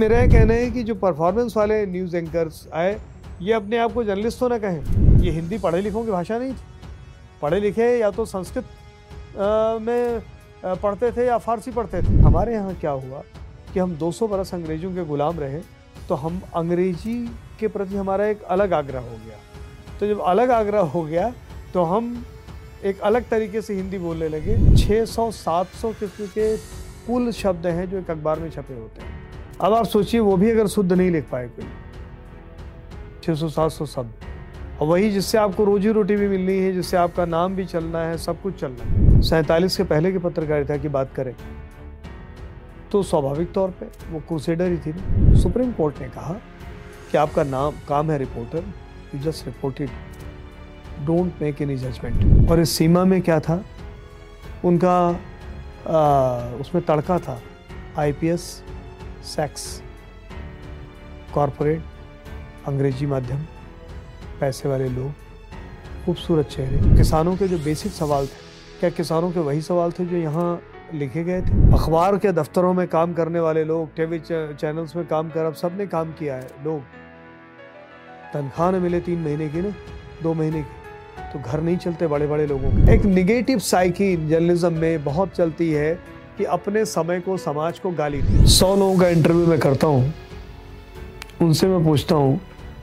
मेरा यह कहना है कि जो परफॉर्मेंस वाले न्यूज़ एंकर्स आए, ये अपने आप को जर्नलिस्ट तो ना कहें। ये हिंदी पढ़े लिखों की भाषा नहीं थी। पढ़े लिखे या तो संस्कृत में पढ़ते थे या फारसी पढ़ते थे। हमारे यहाँ क्या हुआ कि हम 200 बरस अंग्रेज़ों के गुलाम रहे तो हम अंग्रेज़ी के प्रति हमारा एक अलग आग्रह हो गया। तो जब अलग आग्रह हो गया तो हम एक अलग तरीके से हिंदी बोलने लगे। 600-700 किस्म के कुल शब्द हैं जो एक अखबार में छपे होते हैं। अब आप सोचिए वो भी अगर शुद्ध नहीं लिख पाए कोई। छः सौ सात सौ शब्द और वही जिससे आपको रोजी रोटी भी मिलनी है जिससे आपका नाम भी चलना है सब कुछ चलना है। सैंतालीस के पहले की पत्रकारिता की बात करें तो स्वाभाविक तौर पे वो क्रूसेडर ही थी ना। सुप्रीम कोर्ट ने कहा कि आपका नाम काम है reporter you just reported don't make any judgement और इस सीमा में क्या था? उनका आ, उसमें तड़का था आईपीएस सेक्स कॉरपोरेट अंग्रेज़ी माध्यम, पैसे वाले लोग, खूबसूरत चेहरे। किसानों के जो बेसिक सवाल थे, क्या किसानों के वही सवाल थे जो यहाँ लिखे गए थे? अखबार के दफ्तरों में काम करने वाले लोग टीवी चैनल्स में काम कर, अब सबने काम किया है, लोग। तनख्वाह न मिले तीन महीने की ना, दो महीने की तो घर नहीं चलते बड़े बड़े लोगों के। एक निगेटिव साइकी जर्नलिज्म में बहुत चलती है कि अपने समय को समाज को गाली दी। सौ लोगों का इंटरव्यू मैं करता हूँ। उनसे मैं पूछता हूँ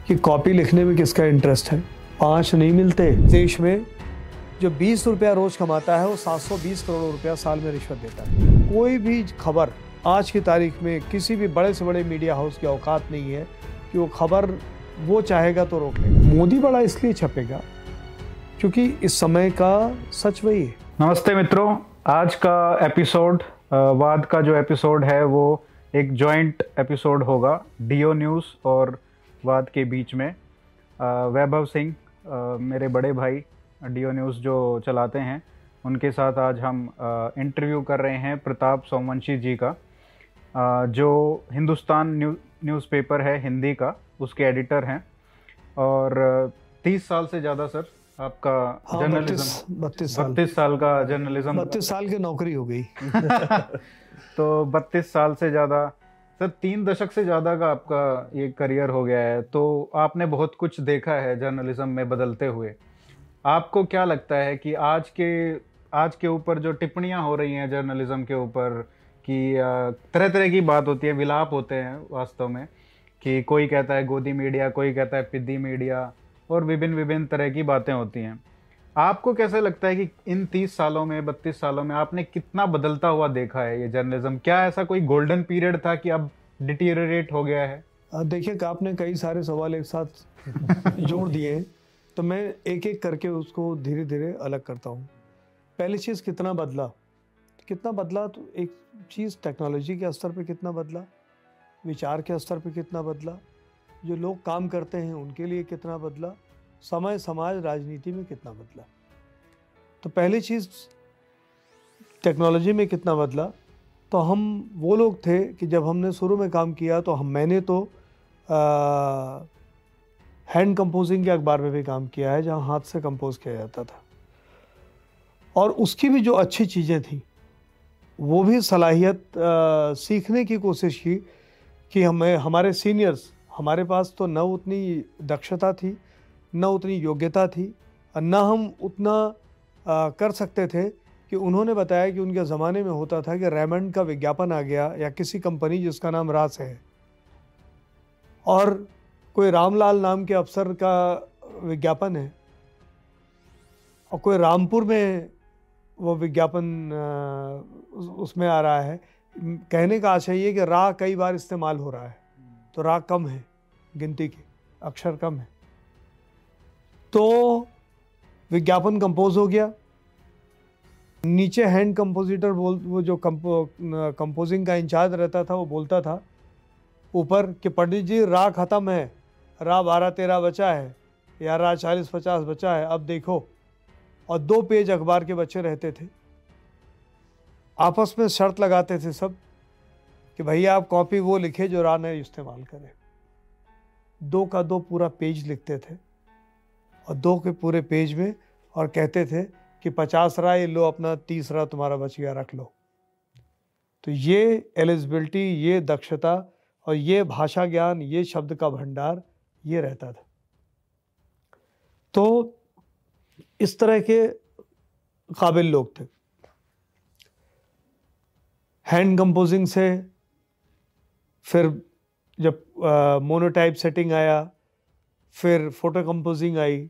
कि कॉपी लिखने में किसका इंटरेस्ट है? पाँच नहीं मिलते। देश में जो बीस रुपया रोज कमाता है वो सात सौ बीस करोड़ रुपया साल में रिश्वत देता है। कोई भी खबर आज की तारीख में किसी भी बड़े से बड़े मीडिया हाउस की औकात नहीं है कि वो खबर वो चाहेगा तो रोक ले मोदी बड़ा इसलिए छपेगा क्योंकि इस समय का सच वही है। नमस्ते मित्रों आज का एपिसोड वाद का जो एपिसोड है, वो एक जॉइंट एपिसोड होगा डीओ न्यूज़ और वाद के बीच में। वैभव सिंह मेरे बड़े भाई डीओ न्यूज़ जो चलाते हैं, उनके साथ आज हम इंटरव्यू कर रहे हैं प्रताप सोमवंशी जी का। जो हिंदुस्तान न्यू न्यूज़पेपर है, हिंदी का, उसके एडिटर हैं। और तीस साल से ज़्यादा, सर आपका हाँ, जर्नलिज्म बत्तीस साल। बत्तीस साल का जर्नलिज्म। बत्तीस साल की नौकरी हो गई। तो बत्तीस साल से ज़्यादा सर तीन दशक से ज़्यादा का आपका ये करियर हो गया है तो आपने बहुत कुछ देखा है जर्नलिज्म में बदलते हुए। आपको क्या लगता है कि आज के आज के ऊपर जो टिप्पणियाँ हो रही हैं जर्नलिज्म के ऊपर कि तरह तरह की बात होती है विलाप होते हैं वास्तव में कि कोई कहता है गोदी मीडिया कोई कहता है पिद्दी मीडिया और विभिन्न विभिन्न तरह की बातें होती हैं। आपको कैसे लगता है कि इन तीस सालों में, बत्तीस सालों में आपने कितना बदलता हुआ देखा है ये जर्नलिज्म क्या ऐसा कोई गोल्डन पीरियड था कि अब डिटीरिएट हो गया है? देखिए, आपने कई सारे सवाल एक साथ जोड़ दिए तो मैं एक एक करके उसको धीरे धीरे अलग करता हूँ। पहली चीज़, कितना बदला? कितना बदला तो एक चीज़ टेक्नोलॉजी के स्तर पे कितना बदला? विचार के स्तर पे कितना बदला? जो लोग काम करते हैं उनके लिए कितना बदला? समय समाज राजनीति में कितना बदला? तो पहली चीज़ टेक्नोलॉजी में कितना बदला? तो हम वो लोग थे कि जब हमने शुरू में काम किया तो हम मैंने तो आ, हैंड कंपोजिंग के अखबार में भी काम किया है जहाँ हाथ से कंपोज किया जाता था। और उसकी भी जो अच्छी चीज़ें थी वो भी सलाहियत आ, सीखने की कोशिश की कि हमें हमारे सीनियर्स हमारे पास तो न उतनी दक्षता थी न उतनी योग्यता थी न हम उतना आ, कर सकते थे कि उन्होंने बताया कि उनके ज़माने में होता था कि रेमंड का विज्ञापन आ गया या किसी कंपनी जिसका नाम रास है। और कोई रामलाल नाम के अफसर का विज्ञापन है और कोई रामपुर में वो विज्ञापन उसमें आ रहा है। कहने का आशय ये कि राह कई बार इस्तेमाल हो रहा है तो राग कम है। गिनती की, अक्षर कम है। तो विज्ञापन कंपोज हो गया। नीचे हैंड कंपोजिटर बोल, वो जो कंपोजिंग का इंचार्ज रहता था, वो बोलता था, ऊपर कि पंडित जी रा ख़त्म है रा बारह तेरह बचा है, या रा चालीस पचास बचा है, अब देखो। और दो पेज अखबार के बच्चे रहते थे। आपस में शर्त लगाते थे सब कि भैया आप कॉपी वो लिखे जो राह ने इस्तेमाल करे। दो का दो पूरा पेज लिखते थे और दो के पूरे पेज में और कहते थे कि पचास राय लो, अपना तीस तीसरा तुम्हारा बच गया, रख लो। तो ये एलिजिबिलिटी ये दक्षता और ये भाषा ज्ञान, ये शब्द का भंडार, ये रहता था। तो इस तरह के काबिल लोग थे। हैंड कंपोजिंग से फिर जब मोनोटाइप सेटिंग आया, फिर फ़ोटो कंपोजिंग आई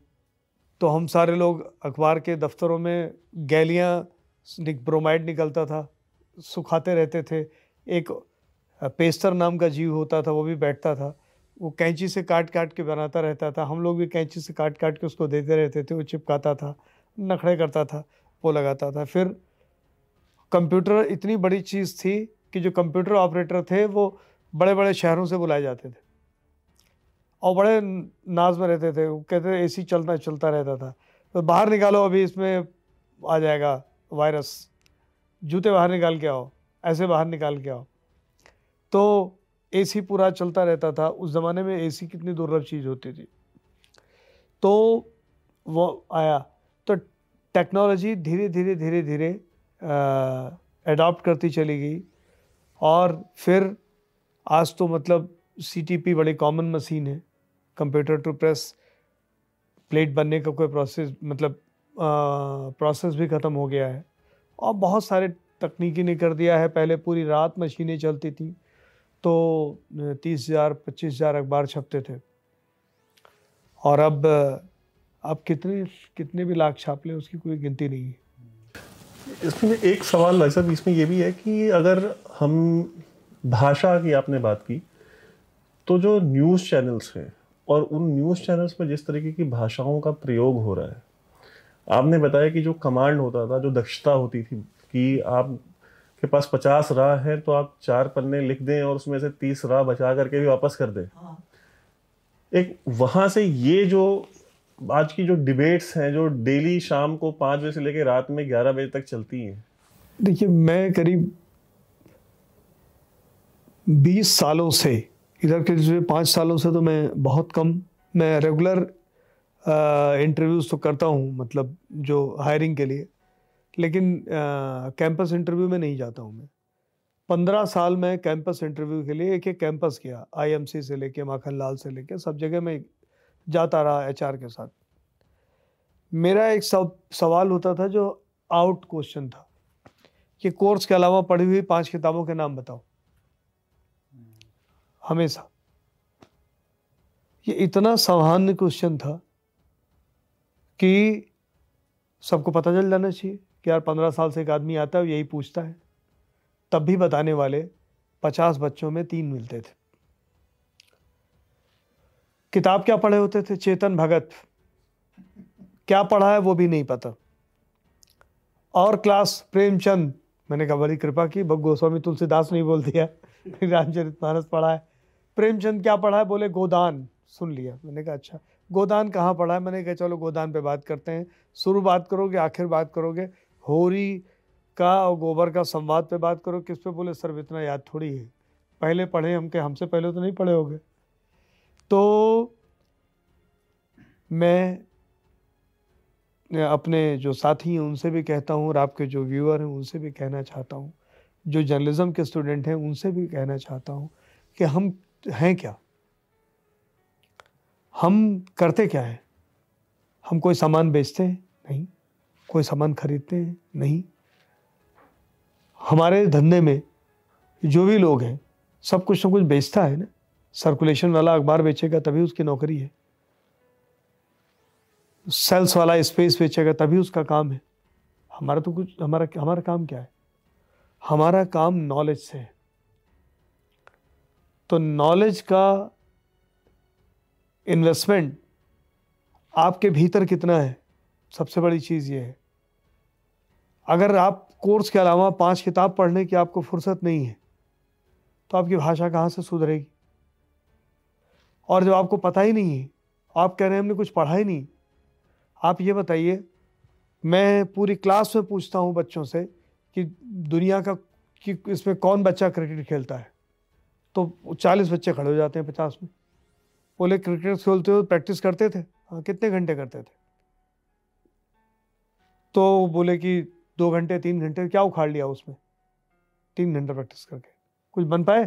तो हम सारे लोग अखबार के दफ्तरों में गैलियाँ ब्रोमाइड निकलता था, सुखाते रहते थे। एक पेस्टर नाम का जीव होता था, वो भी बैठता था। वो कैंची से काट काट के बनाता रहता था। हम लोग भी कैंची से काट काट के उसको देते रहते थे, वो चिपकाता था नखड़े करता था, वो लगाता था। फिर कंप्यूटर इतनी बड़ी चीज़ थी कि जो कंप्यूटर ऑपरेटर थे, वो बड़े बड़े शहरों से बुलाए जाते थे। और बड़े नाज में रहते थे, वो कहते थे, एसी चलता चलता रहता था। तो बाहर निकालो, अभी इसमें आ जाएगा वायरस। जूते बाहर निकाल के आओ, ऐसे बाहर निकाल के आओ। तो एसी पूरा चलता रहता था। उस ज़माने में एसी कितनी दुर्लभ चीज़ होती थी। तो वो आया। तो टेक्नोलॉजी धीरे धीरे धीरे धीरे अडॉप्ट करती चली गई। और फिर आज तो मतलब सी बड़ी कॉमन मशीन है कंप्यूटर टू प्रेस प्लेट बनने का कोई प्रोसेस मतलब आ, प्रोसेस भी ख़त्म हो गया है। और बहुत सारे तकनीकी ने कर दिया है। पहले पूरी रात मशीनें चलती थी तो तीस हज़ार पच्चीस हज़ार अखबार छपते थे। और अब अब कितने कितने भी लाख छाप लें उसकी कोई गिनती नहीं है। इसमें एक सवाल भाई साहब इसमें यह भी है कि अगर हम भाषा की आपने बात की तो जो न्यूज़ चैनल्स हैं और उन न्यूज़ चैनल्स में जिस तरीके की भाषाओं का प्रयोग हो रहा है आपने बताया कि जो कमांड होता था जो दक्षता होती थी कि आप के पास पचास राह है तो आप चार पन्ने लिख दें और उसमें से तीस राह बचा करके भी वापस कर दें हाँ। एक वहाँ से ये जो आज की जो डिबेट्स हैं जो डेली शाम को पाँच बजे से लेकर रात में ग्यारह बजे तक चलती हैं देखिए मैं करीब बीस सालों से, इधर के पाँच सालों से तो मैं बहुत कम, मैं रेगुलर इंटरव्यूज़ तो करता हूँ मतलब जो हायरिंग के लिए, लेकिन कैंपस इंटरव्यू में नहीं जाता हूँ मैं। पंद्रह साल में कैंपस इंटरव्यू के लिए एक एक कैंपस किया आईएमसी से लेके, माखन लाल से लेके, सब जगह मैं जाता रहा एचआर के साथ। मेरा एक सब, सवाल होता था जो आउट क्वेश्चन था। कि कोर्स के अलावा पढ़ी हुई पाँच किताबों के नाम बताओ। हमेशा। ये इतना सामान्य क्वेश्चन था कि सबको पता चल जाना चाहिए कि यार पंद्रह साल से एक आदमी आता है यही पूछता है। तब भी बताने वाले पचास बच्चों में तीन मिलते थे। किताब क्या पढ़े होते थे? चेतन भगत। क्या पढ़ा है वो भी नहीं पता। और क्लास प्रेमचंद, मैंने कहा, बड़ी कृपा की भग गोस्वामी तुलसीदास नहीं बोल दिया रामचरित मानस पढ़ा है। प्रेमचंद क्या पढ़ा है? बोले, गोदान। सुन लिया। मैंने कहा अच्छा गोदान कहाँ पढ़ा है? मैंने कहा, चलो, गोदान पे बात करते हैं। शुरू बात करोगे, आखिर बात करोगे। होरी का और गोबर का संवाद पे बात करो। किस पे? बोले, सर, इतना याद थोड़ी है। पहले पढ़े हम के, हमसे पहले तो नहीं पढ़े होगे। तो मैं अपने जो साथी हैं, उनसे भी कहता हूँ, और आपके जो व्यूअर हैं, उनसे भी कहना चाहता हूँ। जो जर्नलिज्म के स्टूडेंट हैं, उनसे भी कहना चाहता हूँ कि हम हैं क्या? हम करते क्या हैं? हम कोई सामान बेचते हैं? नहीं। कोई सामान खरीदते हैं? नहीं। हमारे धंधे में जो भी लोग हैं, सब कुछ ना कुछ बेचता है ना। सर्कुलेशन वाला अखबार बेचेगा तभी उसकी नौकरी है। सेल्स वाला स्पेस बेचेगा तभी उसका काम है। हमारा तो कुछ, हमारा हमारा काम क्या है? हमारा काम नॉलेज से है। तो नॉलेज का इन्वेस्टमेंट आपके भीतर कितना है? सबसे बड़ी चीज़ ये है। अगर आप कोर्स के अलावा पाँच किताब पढ़ने की आपको फुर्सत नहीं है तो आपकी भाषा कहाँ से सुधरेगी? और जब आपको पता ही नहीं है, आप कह रहे हैं, हमने कुछ पढ़ा ही नहीं। आप ये बताइए, मैं पूरी क्लास में पूछता हूँ बच्चों से कि दुनिया का कि इसमें कौन बच्चा क्रिकेट खेलता है? तो चालीस बच्चे खड़े हो जाते हैं पचास में। बोले, क्रिकेट खेलते हुए प्रैक्टिस करते थे? हाँ कितने घंटे करते थे? तो बोले कि, दो घंटे, तीन घंटे, क्या उखाड़ लिया उसमें? तीन घंटे प्रैक्टिस करके। कुछ बन पाए?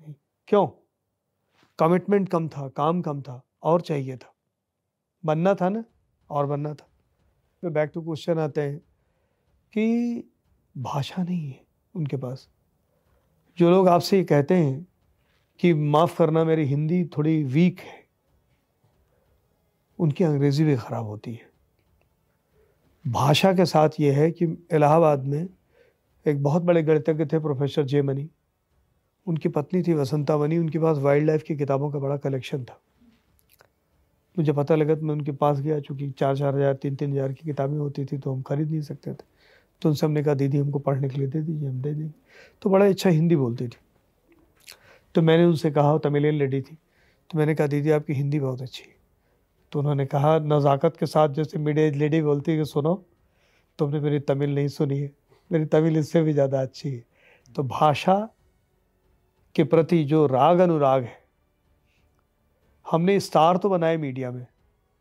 नहीं। क्यों? कमिटमेंट कम था, काम कम था, और चाहिए था। बनना था ना, और बनना था। तो बैक टू क्वेश्चन आते हैं कि भाषा नहीं है उनके पास। जो लोग आपसे ये कहते हैं कि माफ़ करना मेरी हिंदी थोड़ी वीक है। उनकी अंग्रेज़ी भी ख़राब होती है। भाषा के साथ ये है कि इलाहाबाद में एक बहुत बड़े गणितज्ञ थे, प्रोफेसर जे मनी उनकी पत्नी थी वसंता मनी उनके पास वाइल्ड लाइफ की किताबों का बड़ा कलेक्शन था। मुझे पता लगा तो मैं उनके पास गया, चूँकि चार चार हज़ार तीन तीन हज़ार की किताबें होती थी तो हम खरीद नहीं सकते थे। तो उनसे हमने कहा, दीदी, हमको पढ़ने के लिए दे दीजिए, हम दे देंगे। तो बड़ा अच्छा हिंदी बोलती थी। तो मैंने उनसे कहा तमिलियन लेडी थी। तो मैंने कहा, दीदी, आपकी हिंदी बहुत अच्छी है। तो उन्होंने कहा नज़ाकत के साथ जैसे मिड एज लेडी बोलती है कि सुनो, तुमने मेरी तमिल नहीं सुनी है। मेरी तमिल इससे भी ज़्यादा अच्छी है। तो भाषा के प्रति जो राग अनुराग है, हमने स्टार तो बनाए मीडिया में,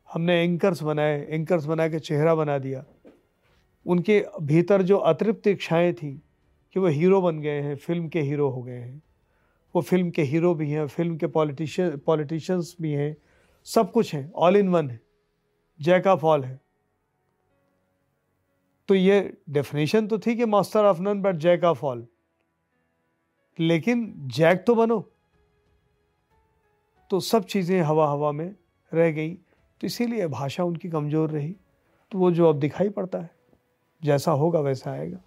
हमने एंकर्स बनाए एंकर्स बना के चेहरा बना दिया। उनके भीतर जो अतृप्त इच्छाएँ थी कि वो हीरो बन गए हैं, फ़िल्म के हीरो हो गए हैं वो फ़िल्म के हीरो भी हैं, फ़िल्म के पॉलिटिशियन, पॉलिटिशियंस भी हैं, सब कुछ है ऑल इन वन है जैक ऑफ़ ऑल है। तो ये डेफिनेशन तो थी कि master of none but jack of all लेकिन जैक तो बनो। तो सब चीज़ें हवा हवा में रह गई। तो इसीलिए भाषा उनकी कमज़ोर रही। तो वो जो अब दिखाई पड़ता है, जैसा होगा वैसा आएगा।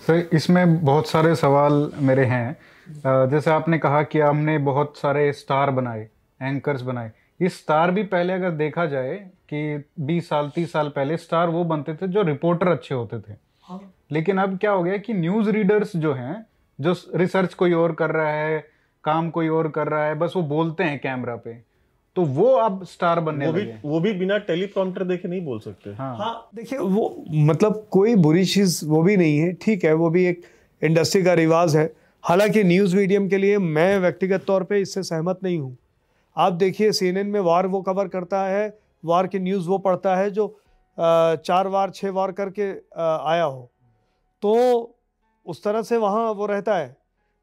सर, इसमें बहुत सारे सवाल मेरे हैं। जैसे आपने कहा कि हमने बहुत सारे स्टार बनाए एंकर्स बनाए। ये स्टार भी पहले अगर देखा जाए कि 20 साल 30 साल पहले स्टार वो बनते थे जो रिपोर्टर अच्छे होते थे। हाँ। लेकिन अब क्या हो गया कि न्यूज़ रीडर्स जो हैं जो रिसर्च कोई और कर रहा है काम कोई और कर रहा है बस वो बोलते हैं कैमरा पे। तो वो अब स्टार बनने वो भी लगे। वो भी बिना टेलीप्रॉम्प्टर देखे नहीं बोल सकते। हाँ, हाँ देखिए वो मतलब कोई बुरी चीज़ वो भी नहीं है। ठीक है वो भी एक इंडस्ट्री का रिवाज है। हालाँकि न्यूज़ मीडियम के लिए मैं व्यक्तिगत तौर पे इससे सहमत नहीं हूँ। आप देखिए सीएनएन में वार वो कवर करता है, वार की न्यूज़ वो पढ़ता है जो चार वार छः वार करके आया हो। तो उस तरह से वहाँ वो रहता है।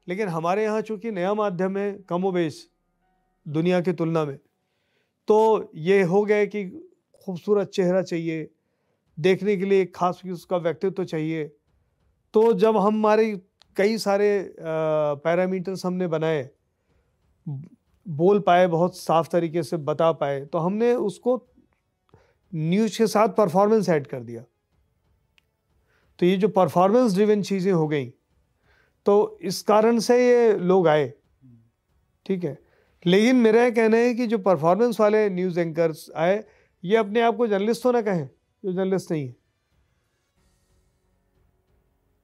लेकिन हमारे यहाँ चूँकि नया माध्यम है, कम दुनिया की तुलना में तो ये हो गया कि खूबसूरत चेहरा चाहिए, देखने के लिए एक खास उसका व्यक्तित्व तो चाहिए। तो जब हम हमारे कई सारे पैरामीटर्स हमने बनाए, बोल पाए, बहुत साफ़ तरीके से बता पाए तो हमने उसको न्यूज़ के साथ परफॉर्मेंस ऐड कर दिया। तो ये जो परफॉर्मेंस ड्रिवन चीज़ें हो गई तो इस कारण से ये लोग आए। ठीक है? लेकिन मेरा कहना है कि जो परफॉर्मेंस वाले न्यूज़ एंकर्स आए, ये अपने आप को जर्नलिस्ट तो ना कहें, जो जर्नलिस्ट नहीं है।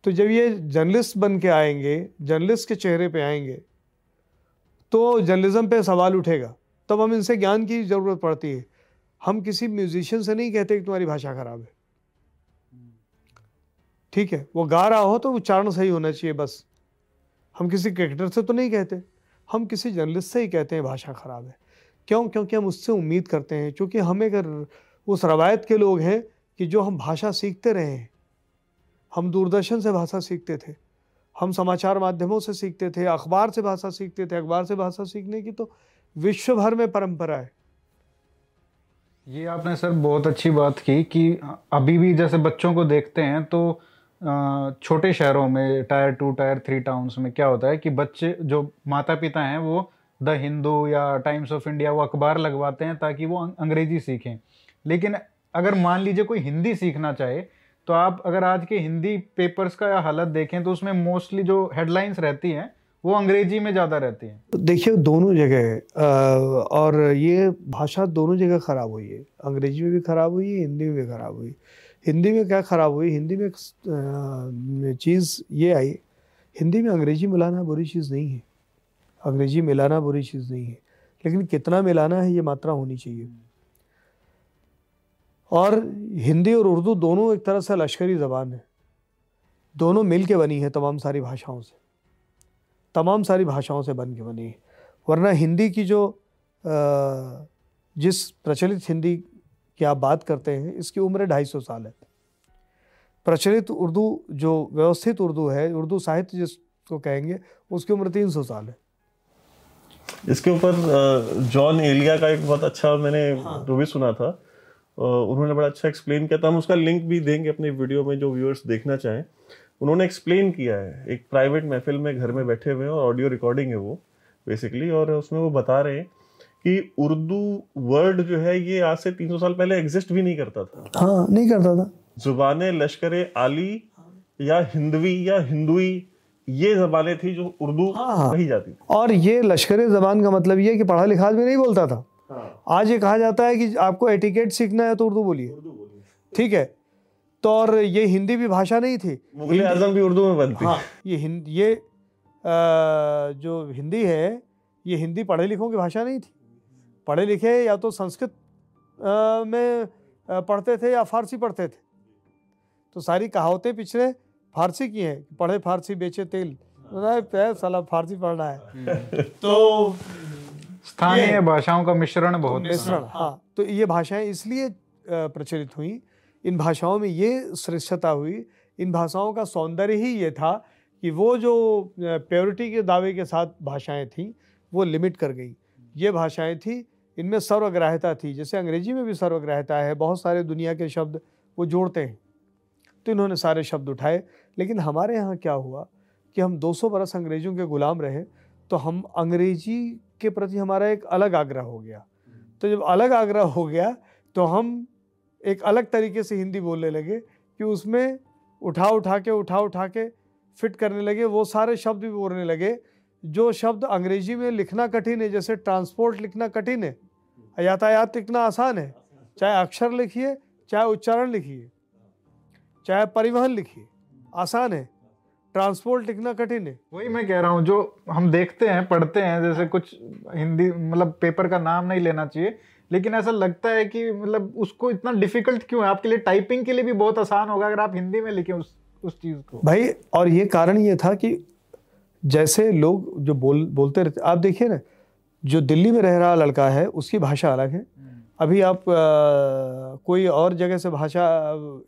तो जब ये जर्नलिस्ट बन के आएँगे, जर्नलिस्ट के चेहरे पे आएँगे तो जर्नलिज्म पे सवाल उठेगा। तब हम इनसे ज्ञान की ज़रूरत पड़ती है। हम किसी म्यूजिशियन से नहीं कहते कि तुम्हारी भाषा खराब है। ठीक है, वो गा रहा हो तो उच्चारण सही होना चाहिए बस। हम किसी क्रिकेटर से तो नहीं कहते। हम किसी जर्नलिस्ट से ही कहते हैं भाषा ख़राब है। क्यों? क्योंकि हम उससे उम्मीद करते हैं। क्योंकि हम एक उस रवायत के लोग हैं कि जो हम भाषा सीखते रहे हैं। हम दूरदर्शन से भाषा सीखते थे। हम समाचार माध्यमों से सीखते थे, अखबार से भाषा सीखते थे। अखबार से भाषा सीखने की तो विश्व भर में परंपरा है। ये आपने सर बहुत अच्छी बात की कि अभी भी जैसे बच्चों को देखते हैं तो छोटे शहरों में, tier two, tier three towns में क्या होता है कि बच्चे, जो माता पिता हैं, वो द हिंदू या टाइम्स ऑफ़ इंडिया वो अखबार लगवाते हैं ताकि वो अंग्रेज़ी सीखें। लेकिन अगर मान लीजिए कोई हिंदी सीखना चाहे तो आप अगर आज के हिंदी पेपर्स का हालत देखें तो उसमें मोस्टली जो हेडलाइंस रहती हैं, वो अंग्रेज़ी में ज़्यादा रहती हैं। देखिए, दोनों जगह और ये भाषा दोनों जगह ख़राब हुई है। अंग्रेज़ी में भी ख़राब हुई है, हिंदी में भी ख़राब हुई। हिंदी में क्या ख़राब हुई? हिंदी में चीज़ ये आई, हिंदी में अंग्रेज़ी मिलाना बुरी चीज़ नहीं है। अंग्रेज़ी मिलाना बुरी चीज़ नहीं है। लेकिन कितना मिलाना है, ये मात्रा होनी चाहिए। और हिंदी और उर्दू दोनों एक तरह से लश्करी ज़बान है। दोनों मिल के बनी है तमाम सारी भाषाओं से। तमाम सारी भाषाओं से बन के बनी है। वरना हिंदी की जो जिस प्रचलित हिंदी की आप बात करते हैं इसकी उम्र ढाई सौ साल है। प्रचलित उर्दू जो व्यवस्थित उर्दू है उर्दू साहित्य जिसको कहेंगे उसकी उम्र तीन सौ साल है। इसके ऊपर जॉन एलिया का एक बहुत अच्छा मैंने हाँ। वो भी सुना था। उन्होंने बड़ा अच्छा एक्सप्लेन किया था। हम उसका लिंक भी देंगे अपने वीडियो में जो व्यूअर्स देखना चाहें। उन्होंने एक्सप्लेन किया है। एक प्राइवेट महफिल में घर में बैठे हुए हैं और ऑडियो रिकॉर्डिंग है वो बेसिकली और उसमें वो बता रहे हैं कि उर्दू वर्ड जो है ये आज से 300 साल पहले एग्जिस्ट भी नहीं करता था। हाँ नहीं करता था। ज़ुबान लश्कर आली या हिंदवी या हिंदुई ये जबानें थी जो उर्दू हाँ। कही जाती थी। और ये लश्कर जबान का मतलब ये है कि पढ़ा लिखा भी नहीं बोलता था। आज ये कहा जाता है कि आपको एटिकेट सीखना है तो उर्दू बोलिए। ठीक है? तो और ये हिंदी भी भाषा नहीं थी। मुगल आज़म भी उर्दू में बनती। हाँ ये हिंद ये अ, जो हिंदी है ये हिंदी पढ़े लिखों की भाषा नहीं थी। पढ़े लिखे या तो संस्कृत अ, में पढ़ते थे या फारसी पढ़ते थे। तो सारी कहावतें पिछले फारसी की हैं पढ़े फारसी बेचे तेल। पे साला फारसी पढ़ना है। तो स्थानीय भाषाओं का मिश्रण बहुत। मिश्रण हाँ। तो ये भाषाएँ इसलिए प्रचलित हुई। इन भाषाओं में ये श्रेष्ठता हुई। इन भाषाओं का सौंदर्य ही ये था कि वो जो प्योरिटी के दावे के साथ भाषाएँ थीं वो लिमिट कर गई। ये भाषाएँ थी इनमें सर्वग्राह्यता थी। जैसे अंग्रेज़ी में भी सर्वग्राह्यता है बहुत सारे दुनिया के शब्द वो जोड़ते हैं। तो इन्होंने सारे शब्द उठाए। लेकिन हमारे यहाँ क्या हुआ कि हम 200 बरस अंग्रेज़ों के गुलाम रहे तो हम अंग्रेज़ी के प्रति हमारा एक अलग आग्रह हो गया। तो जब अलग आग्रह हो गया तो हम एक अलग तरीके से हिंदी बोलने लगे कि उसमें उठा उठा के, उठा उठा के फिट करने लगे, वो सारे शब्द भी बोलने लगे, जो शब्द अंग्रेज़ी में लिखना कठिन है, जैसे ट्रांसपोर्ट लिखना कठिन है, यातायात लिखना आसान है, चाहे अक्षर लिखिए, चाहे उच्चारण लिखिए, चाहे परिवहन लिखिए, आसान है। ट्रांसपोर्ट लिखना कठिन है। वही मैं कह रहा हूँ जो हम देखते हैं पढ़ते हैं जैसे कुछ हिंदी मतलब पेपर का नाम नहीं लेना चाहिए लेकिन ऐसा लगता है कि मतलब उसको इतना डिफ़िकल्ट क्यों है? आपके लिए टाइपिंग के लिए भी बहुत आसान होगा अगर आप हिंदी में लिखें उस उस चीज़ को। भाई और ये कारण ये था कि जैसे लोग जो बोल बोलते रहते आप देखिए ना जो दिल्ली में रह रहा लड़का है उसकी भाषा अलग है। अभी आप अ, कोई और जगह से भाषा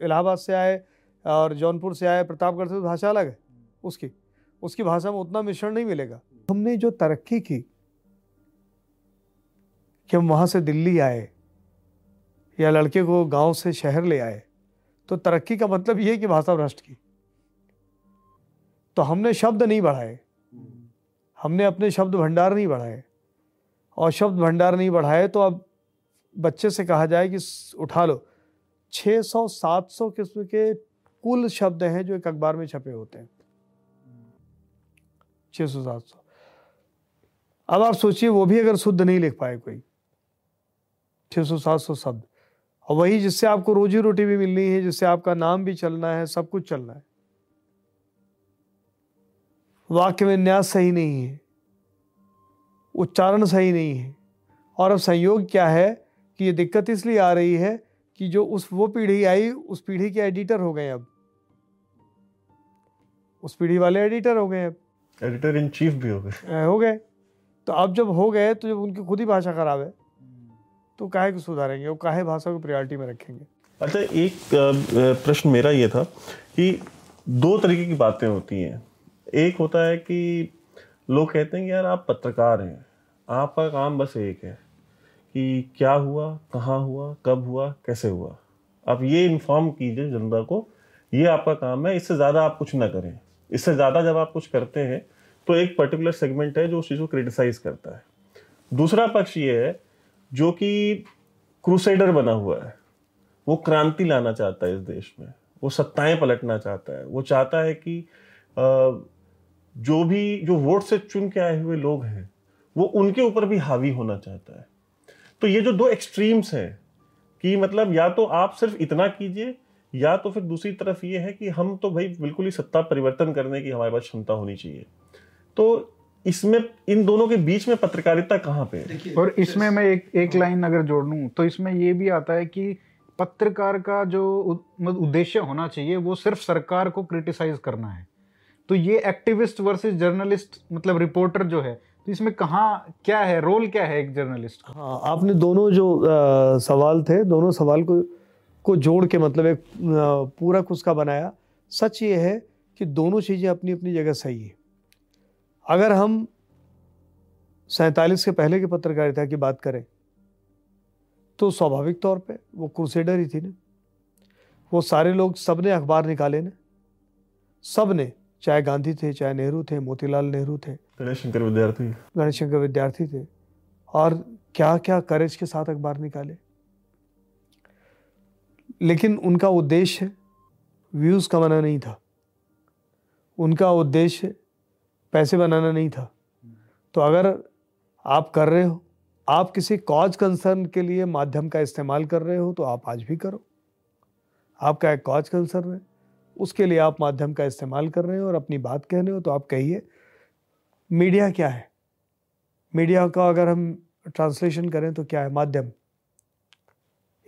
इलाहाबाद से आए और जौनपुर से आए प्रतापगढ़ से तो भाषा अलग है। उसकी। उसकी भाषा में उतना मिश्रण नहीं मिलेगा। हमने जो तरक्की की कि हम वहाँ से दिल्ली आए या लड़के को गाँव से शहर ले आए तो तरक्की का मतलब ये है कि भाषा भ्रष्ट की। तो हमने शब्द नहीं बढ़ाए। हमने अपने शब्द भंडार नहीं बढ़ाए। और शब्द भंडार नहीं बढ़ाए तो अब बच्चे से कहा जाए कि उठा लो। 600 700 किस्म के कुल शब्द हैं जो एक अखबार में छपे होते हैं। 600 700 अब आप सोचिए, वो भी अगर शुद्ध नहीं लिख पाए कोई छः सौ, सात सौ शब्द। और वही जिससे आपको रोजी रोटी भी मिलनी है, जिससे आपका नाम भी चलना है, सब कुछ चलना है। वाक्य में न्यास सही नहीं है, उच्चारण सही नहीं है। और अब संयोग क्या है कि ये दिक्कत इसलिए आ रही है कि जो उस, वो पीढ़ी आई, उस पीढ़ी के एडिटर हो गए अब। उस पीढ़ी वाले एडिटर हो गए अब। एडिटर इन चीफ भी हो गए। हो गए। तो अब जब हो गए तो जब उनकी खुद ही भाषा खराब है तो काहे को सुधारेंगे? वो काहे भाषा को प्रायोरिटी में रखेंगे? अच्छा एक प्रश्न मेरा ये था कि दो तरीके की बातें होती हैं। एक होता है कि लोग कहते हैं कि यार आप पत्रकार हैं। आपका काम बस एक है कि क्या हुआ कहाँ हुआ कब हुआ कैसे हुआ। आप ये इन्फॉर्म कीजिए जनता को ये आपका काम है इससे ज़्यादा आप कुछ ना करें। इससे ज़्यादा जब आप कुछ करते हैं तो एक पर्टिकुलर सेगमेंट है जो उस चीज़ को क्रिटिसाइज करता है। दूसरा पक्ष ये है, जो कि क्रूसेडर बना हुआ है। वो क्रांति लाना चाहता है इस देश में। वो सत्ताएँ पलटना चाहता है। वो चाहता है कि जो भी, जो वोट से चुन के आए हुए लोग हैं, वो उनके ऊपर भी हावी होना चाहता है। तो ये जो दो एक्सट्रीम्स हैं, कि मतलब या तो आप सिर्फ़ इतना कीजिए या तो फिर दूसरी तरफ़ ये है कि हम तो भाई बिल्कुल ही सत्ता परिवर्तन करने की हमारे पास क्षमता होनी चाहिए। तो इसमें इन दोनों के बीच में पत्रकारिता कहाँ पे है? और इसमें मैं एक एक लाइन अगर जोड़ लूँ तो इसमें ये भी आता है कि पत्रकार का जो मतलब उद्देश्य होना चाहिए वो सिर्फ़ सरकार को क्रिटिसाइज करना है। तो ये एक्टिविस्ट वर्सेस जर्नलिस्ट मतलब रिपोर्टर जो है तो इसमें कहाँ क्या है रोल क्या है एक जर्नलिस्ट का? हाँ आपने दोनों जो अ, सवाल थे दोनों सवाल को को जोड़ के मतलब एक पूरक उसका बनाया। सच ये है कि दोनों चीज़ें अपनी अपनी जगह सही है। अगर हम सैतालीस के पहले की पत्रकारिता की बात करें तो स्वाभाविक तौर पे वो क्रूसेडर ही थी ना। वो सारे लोग सबने अखबार निकाले ना। सबने चाहे गांधी थे चाहे नेहरू थे मोतीलाल नेहरू थे। गणेश शंकर विद्यार्थी। गणेश शंकर विद्यार्थी थे। और क्या क्या करेज के साथ अखबार निकाले। लेकिन उनका उद्देश्य व्यूज़ कमाना नहीं था। उनका उद्देश्य पैसे बनाना नहीं था। तो अगर आप कर रहे हो, आप किसी कॉज कंसर्न के लिए माध्यम का इस्तेमाल कर रहे हो तो आप आज भी करो। आपका एक कॉज कंसर्न है, उसके लिए आप माध्यम का इस्तेमाल कर रहे हो और अपनी बात कह रहे हो तो आप कहिए, मीडिया क्या है? मीडिया का अगर हम ट्रांसलेशन करें तो क्या है माध्यम?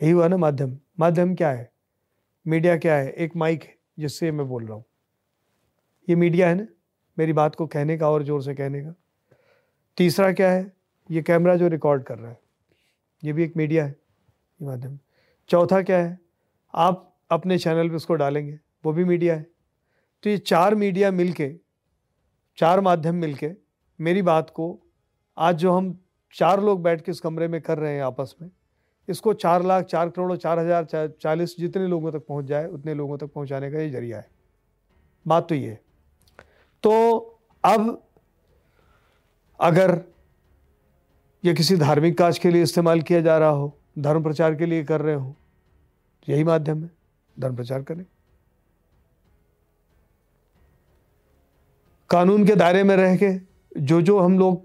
यही हुआ ना माध्यम। माध्यम क्या है? मीडिया क्या है? एक माइक है, जिससे मैं बोल रहा हूँ। ये मीडिया है ना, मेरी बात को कहने का और ज़ोर से कहने का। तीसरा क्या है? ये कैमरा जो रिकॉर्ड कर रहा है। ये भी एक मीडिया है, ये माध्यम। चौथा क्या है? आप अपने चैनल पे उसको डालेंगे, वो भी मीडिया है। तो ये चार मीडिया मिलके, चार माध्यम मिलके, मेरी बात को आज जो हम चार लोग बैठ के इस कमरे में कर रहे हैं आपस में इसको चार लाख, चार करोड़ चार हज़ार चालीस जितने लोगों तक पहुँच जाए, उतने लोगों तक पहुँचाने का ये ज़रिया है। बात तो ये तो अब अगर ये किसी धार्मिक काज के लिए इस्तेमाल किया जा रहा हो, धर्म प्रचार के लिए कर रहे हो, यही माध्यम है, धर्म प्रचार करें। कानून के दायरे में रह के जो जो हम लोग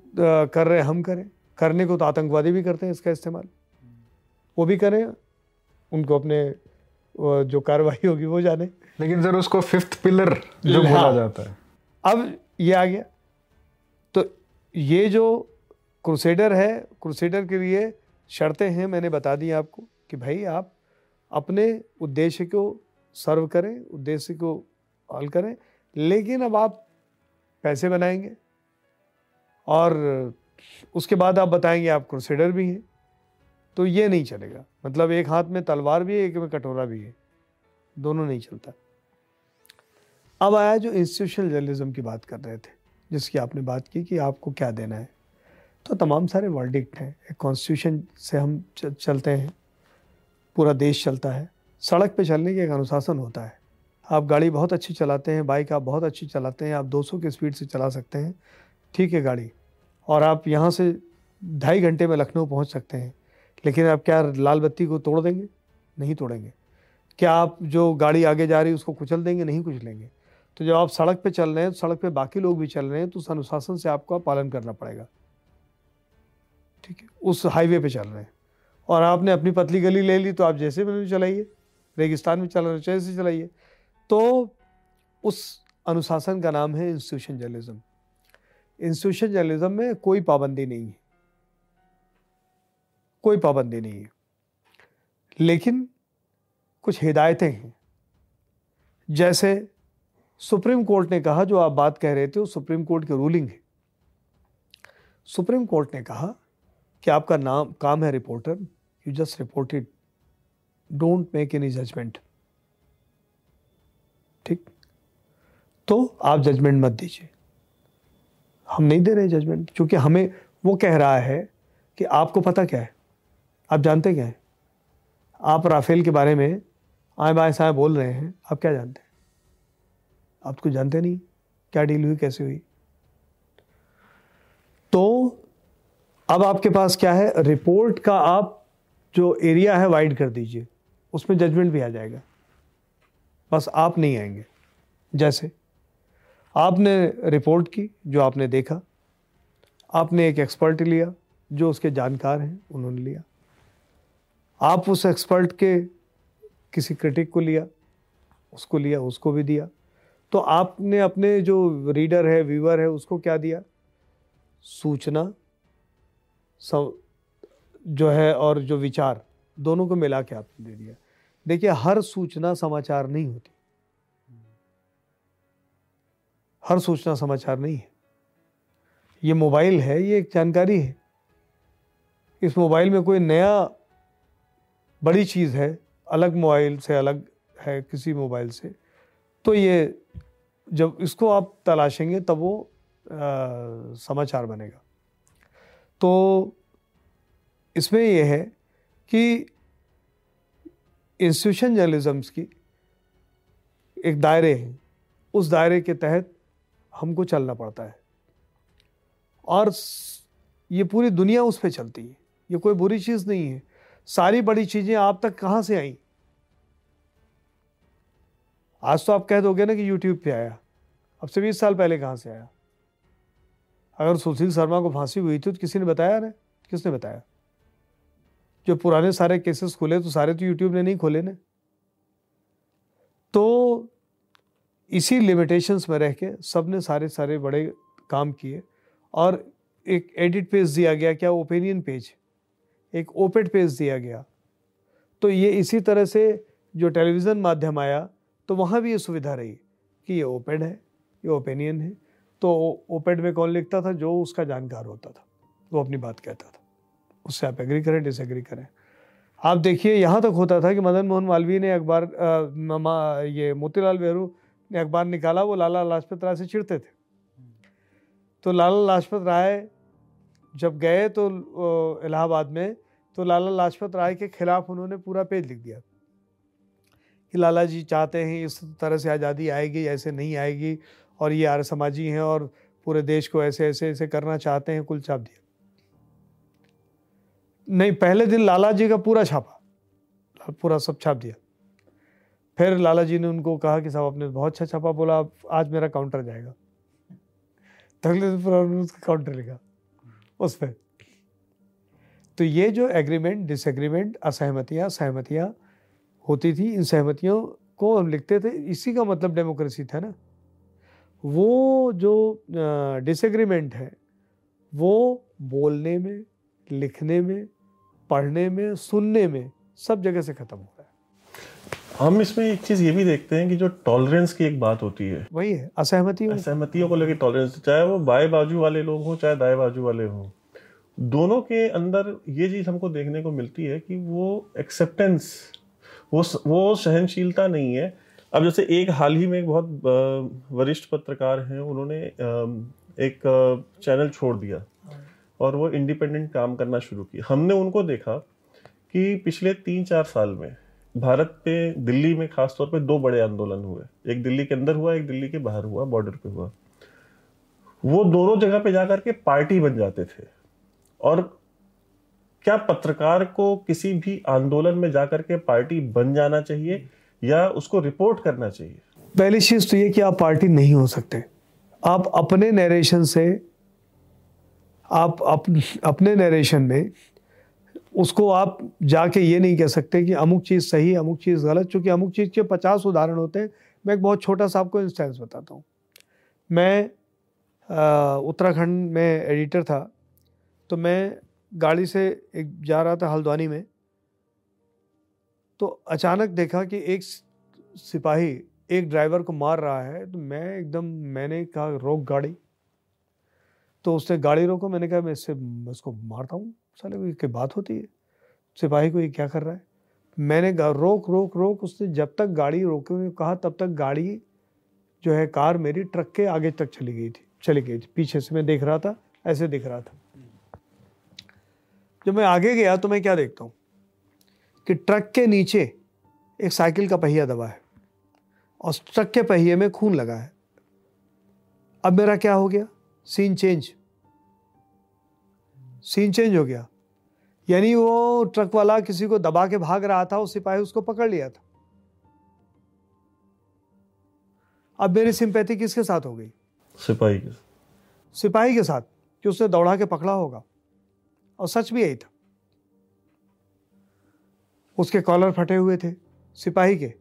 कर रहे हैं, हम करें। करने को तो आतंकवादी भी करते हैं इसका इस्तेमाल। वो भी करें उनको अपने जो कार्रवाई होगी वो जाने। लेकिन सर उसको फिफ्थ पिलर जो बोला हाँ, जाता है। अब ये आ गया। तो ये जो क्रूसेडर है क्रूसेडर के लिए शर्तें हैं मैंने बता दी आपको कि भाई आप अपने उद्देश्य को सर्व करें उद्देश्य को हल करें लेकिन अब आप पैसे बनाएँगे। और उसके बाद आप बताएँगे आप क्रूसेडर भी हैं। तो ये नहीं चलेगा। मतलब एक हाथ में तलवार भी है, एक में कटोरा भी है। दोनों नहीं चलता। अब आया जो इंस्टीट्यूशनल जर्नलिज्म की बात कर रहे थे, जिसकी आपने बात की कि आपको क्या देना है। तो तमाम सारे वर्डिक्ट हैं। एक कॉन्स्टिट्यूशन से हम चलते हैं। पूरा देश चलता है। सड़क पे चलने की एक अनुशासन होता है। आप गाड़ी बहुत अच्छी चलाते हैं बाइक आप बहुत अच्छी चलाते हैं, आप 200 की स्पीड से चला सकते हैं। ठीक है गाड़ी। और आप यहाँ से ढाई घंटे में लखनऊ पहुँच सकते हैं। लेकिन आप क्या लाल बत्ती को तोड़ देंगे? नहीं तोड़ेंगे। क्या आप जो गाड़ी आगे जा रही है उसको कुचल देंगे? नहीं कुचलेंगे। तो जब आप सड़क पे चल रहे हैं तो सड़क पे बाकी लोग भी चल रहे हैं तो उस अनुशासन से आपको पालन करना पड़ेगा। ठीक है? उस हाईवे पे चल रहे हैं। और आपने अपनी पतली गली ले ली तो आप जैसे भी चलाइए। रेगिस्तान में चल जैसे चलाइए। तो उस अनुशासन का नाम है इंस्टीट्यूशन जर्नलिज्म। इंस्टीट्यूशन जर्नलिज्म में कोई पाबंदी नहीं है। कोई पाबंदी नहीं है। लेकिन कुछ हिदायतें हैं। जैसे सुप्रीम कोर्ट ने कहा, जो आप बात कह रहे थे, वो सुप्रीम कोर्ट की रूलिंग है। सुप्रीम कोर्ट ने कहा कि आपका नाम, काम है reporter you just reported don't make any judgement ठीक? तो आप जजमेंट मत दीजिए। हम नहीं दे रहे जजमेंट क्योंकि हमें वो कह रहा है कि आपको पता क्या है? आप जानते क्या है? आप राफेल के बारे में आए बाएँ साए बोल रहे हैं, आप क्या जानते हैं? आप तो जानते नहीं, क्या डील हुई, कैसे हुई? तो अब आपके पास क्या है? रिपोर्ट का आप जो एरिया है वाइड कर दीजिए, उसमें जजमेंट भी आ जाएगा। बस आप नहीं आएँगे। जैसे आपने रिपोर्ट की, जो आपने देखा, आपने एक एक्सपर्ट लिया, जो उसके जानकार हैं, उन्होंने लिया। आप उस एक्सपर्ट के किसी क्रिटिक को लिया, उसको लिया, उसको भी दिया। तो आपने अपने जो रीडर है व्यूअर है, उसको क्या दिया? सूचना सब जो है और जो विचार, दोनों को मिला के आपने दे दिया। देखिए, हर सूचना समाचार नहीं होती। हर सूचना समाचार नहीं है। ये मोबाइल है, ये एक जानकारी है। इस मोबाइल में कोई नया बड़ी चीज़ है अलग मोबाइल से अलग है किसी मोबाइल से। तो ये जब इसको आप तलाशेंगे तब वो आ, समाचार बनेगा। तो इसमें यह है कि इंस्टीट्यूशन जर्नलिज्म की एक दायरे हैं। उस दायरे के तहत हमको चलना पड़ता है। और ये पूरी दुनिया उस पर चलती है। ये कोई बुरी चीज़ नहीं है। सारी बड़ी चीज़ें आप तक कहाँ से आई? आज तो आप कह दोगे ना कि यूट्यूब पे आया। अब से बीस साल पहले कहाँ से आया? अगर सुशील शर्मा को फांसी हुई थी तो किसी ने बताया ना? किसने बताया? जो पुराने सारे केसेस खोले तो सारे तो यूट्यूब ने नहीं खोले ना। तो इसी लिमिटेशंस में रह के सबने सारे सारे बड़े काम किए और एक एडिट पेज दिया गया, क्या ओपिनियन पेज एक ओपेड पेज दिया गया। तो ये इसी तरह से जो टेलीविज़न माध्यम आया तो वहाँ भी ये सुविधा रही कि ये ओपेड है, ये ओपिनियन है। तो ओपेड में कौन लिखता था? जो उसका जानकार होता था, वो अपनी बात कहता था। उससे आप एग्री करें डिसएग्री करें। आप देखिए, यहाँ तक होता था कि मदन मोहन मालवीय ने अखबार ये मोतीलाल नेहरू ने अखबार निकाला, वो लाला लाजपत राय से चिढ़ते थे। तो लाला लाजपत राय जब गए तो इलाहाबाद में तो लाला लाजपत राय के खिलाफ उन्होंने पूरा पेज लिख दिया। कि लाला जी चाहते हैं इस तरह से आज़ादी आएगी, ऐसे नहीं आएगी, और ये आर्य समाजी हैं और पूरे देश को ऐसे ऐसे ऐसे करना चाहते हैं, कुल छाप दिया। नहीं, पहले दिन लाला जी का पूरा छापा, पूरा सब छाप दिया। फिर लाला जी ने उनको कहा कि साहब, आपने बहुत अच्छा छापा बोला आज मेरा काउंटर जाएगा। तो अगले दिन पूरा उसका काउंटर लिखा। उस पर तो ये जो एग्रीमेंट डिसएग्रीमेंट असहमतियाँ सहमतियाँ होती थी, इन सहमतियों को हम लिखते थे, इसी का मतलब डेमोक्रेसी था ना। वो जो डिसएग्रीमेंट है, वो बोलने में, लिखने में, पढ़ने में, सुनने में सब जगह से खत्म हो रहा है। हम इसमें एक चीज़ ये भी देखते हैं कि जो टॉलरेंस की एक बात होती है वही है असहमति असहमतियों को लेकर टॉलरेंस चाहे वो बाएँ बाजू वाले लोग हों चाहे दाएँ बाजू वाले हों दोनों के अंदर ये चीज़ हमको देखने को मिलती है कि वो एक्सेप्टेंस वो वो सहनशीलता नहीं है। अब जैसे एक हाल ही में एक बहुत वरिष्ठ पत्रकार हैं उन्होंने एक चैनल छोड़ दिया और वो इंडिपेंडेंट काम करना शुरू किया। हमने उनको देखा कि पिछले तीन चार साल में भारत पे दिल्ली में खास तौर पे दो बड़े आंदोलन हुए। एक दिल्ली के अंदर हुआ एक दिल्ली के बाहर हुआ बॉर्डर पे हुआ। वो दोनों जगह पे जाकर के पार्टी बन जाते थे। और क्या पत्रकार को किसी भी आंदोलन में जाकर के पार्टी बन जाना चाहिए या उसको रिपोर्ट करना चाहिए? पहली चीज़ तो ये कि आप पार्टी नहीं हो सकते। आप अपने नरेशन से आप अप, अपने नरेशन में उसको आप जाके ये नहीं कह सकते कि अमुक चीज़ सही अमुक चीज़ गलत चूँकि अमुक चीज़ के पचास उदाहरण होते हैं। मैं एक बहुत छोटा सा आपको इंस्टेंस बताता हूँ। मैं उत्तराखंड में एडिटर था तो मैं गाड़ी से एक जा रहा था हल्द्वानी में तो अचानक देखा कि एक सिपाही एक ड्राइवर को मार रहा है तो मैं एकदम, मैंने कहा, रोक गाड़ी। तो उसने गाड़ी रोको, मैंने कहा, मैं इससे उसको मारता हूँ। साले की बात होती है? सिपाही को ये क्या कर रहा है? मैंने रोक रोक रोक उसने जब तक गाड़ी रोके कहा, तब तक गाड़ी जो है, कार मेरी ट्रक के आगे तक चली गई थी, चली गई थी। पीछे से मैं देख रहा था, ऐसे दिख रहा था। जब मैं आगे गया तो मैं क्या देखता हूँ? कि ट्रक के नीचे एक साइकिल का पहिया दबा है और ट्रक के पहिए में खून लगा है। अब मेरा क्या हो गया? Scene change. सीन चेंज हो गया। यानी वो ट्रक वाला किसी को दबा के भाग रहा था उस सिपाही उसको पकड़ लिया था। अब मेरी सिंपैथी किसके साथ हो गई? सिपाही के सिपाही के साथ कि उसने दौड़ा के पकड़ा होगा। और सच भी यही था। उसके कॉलर फटे हुए थे सिपाही के।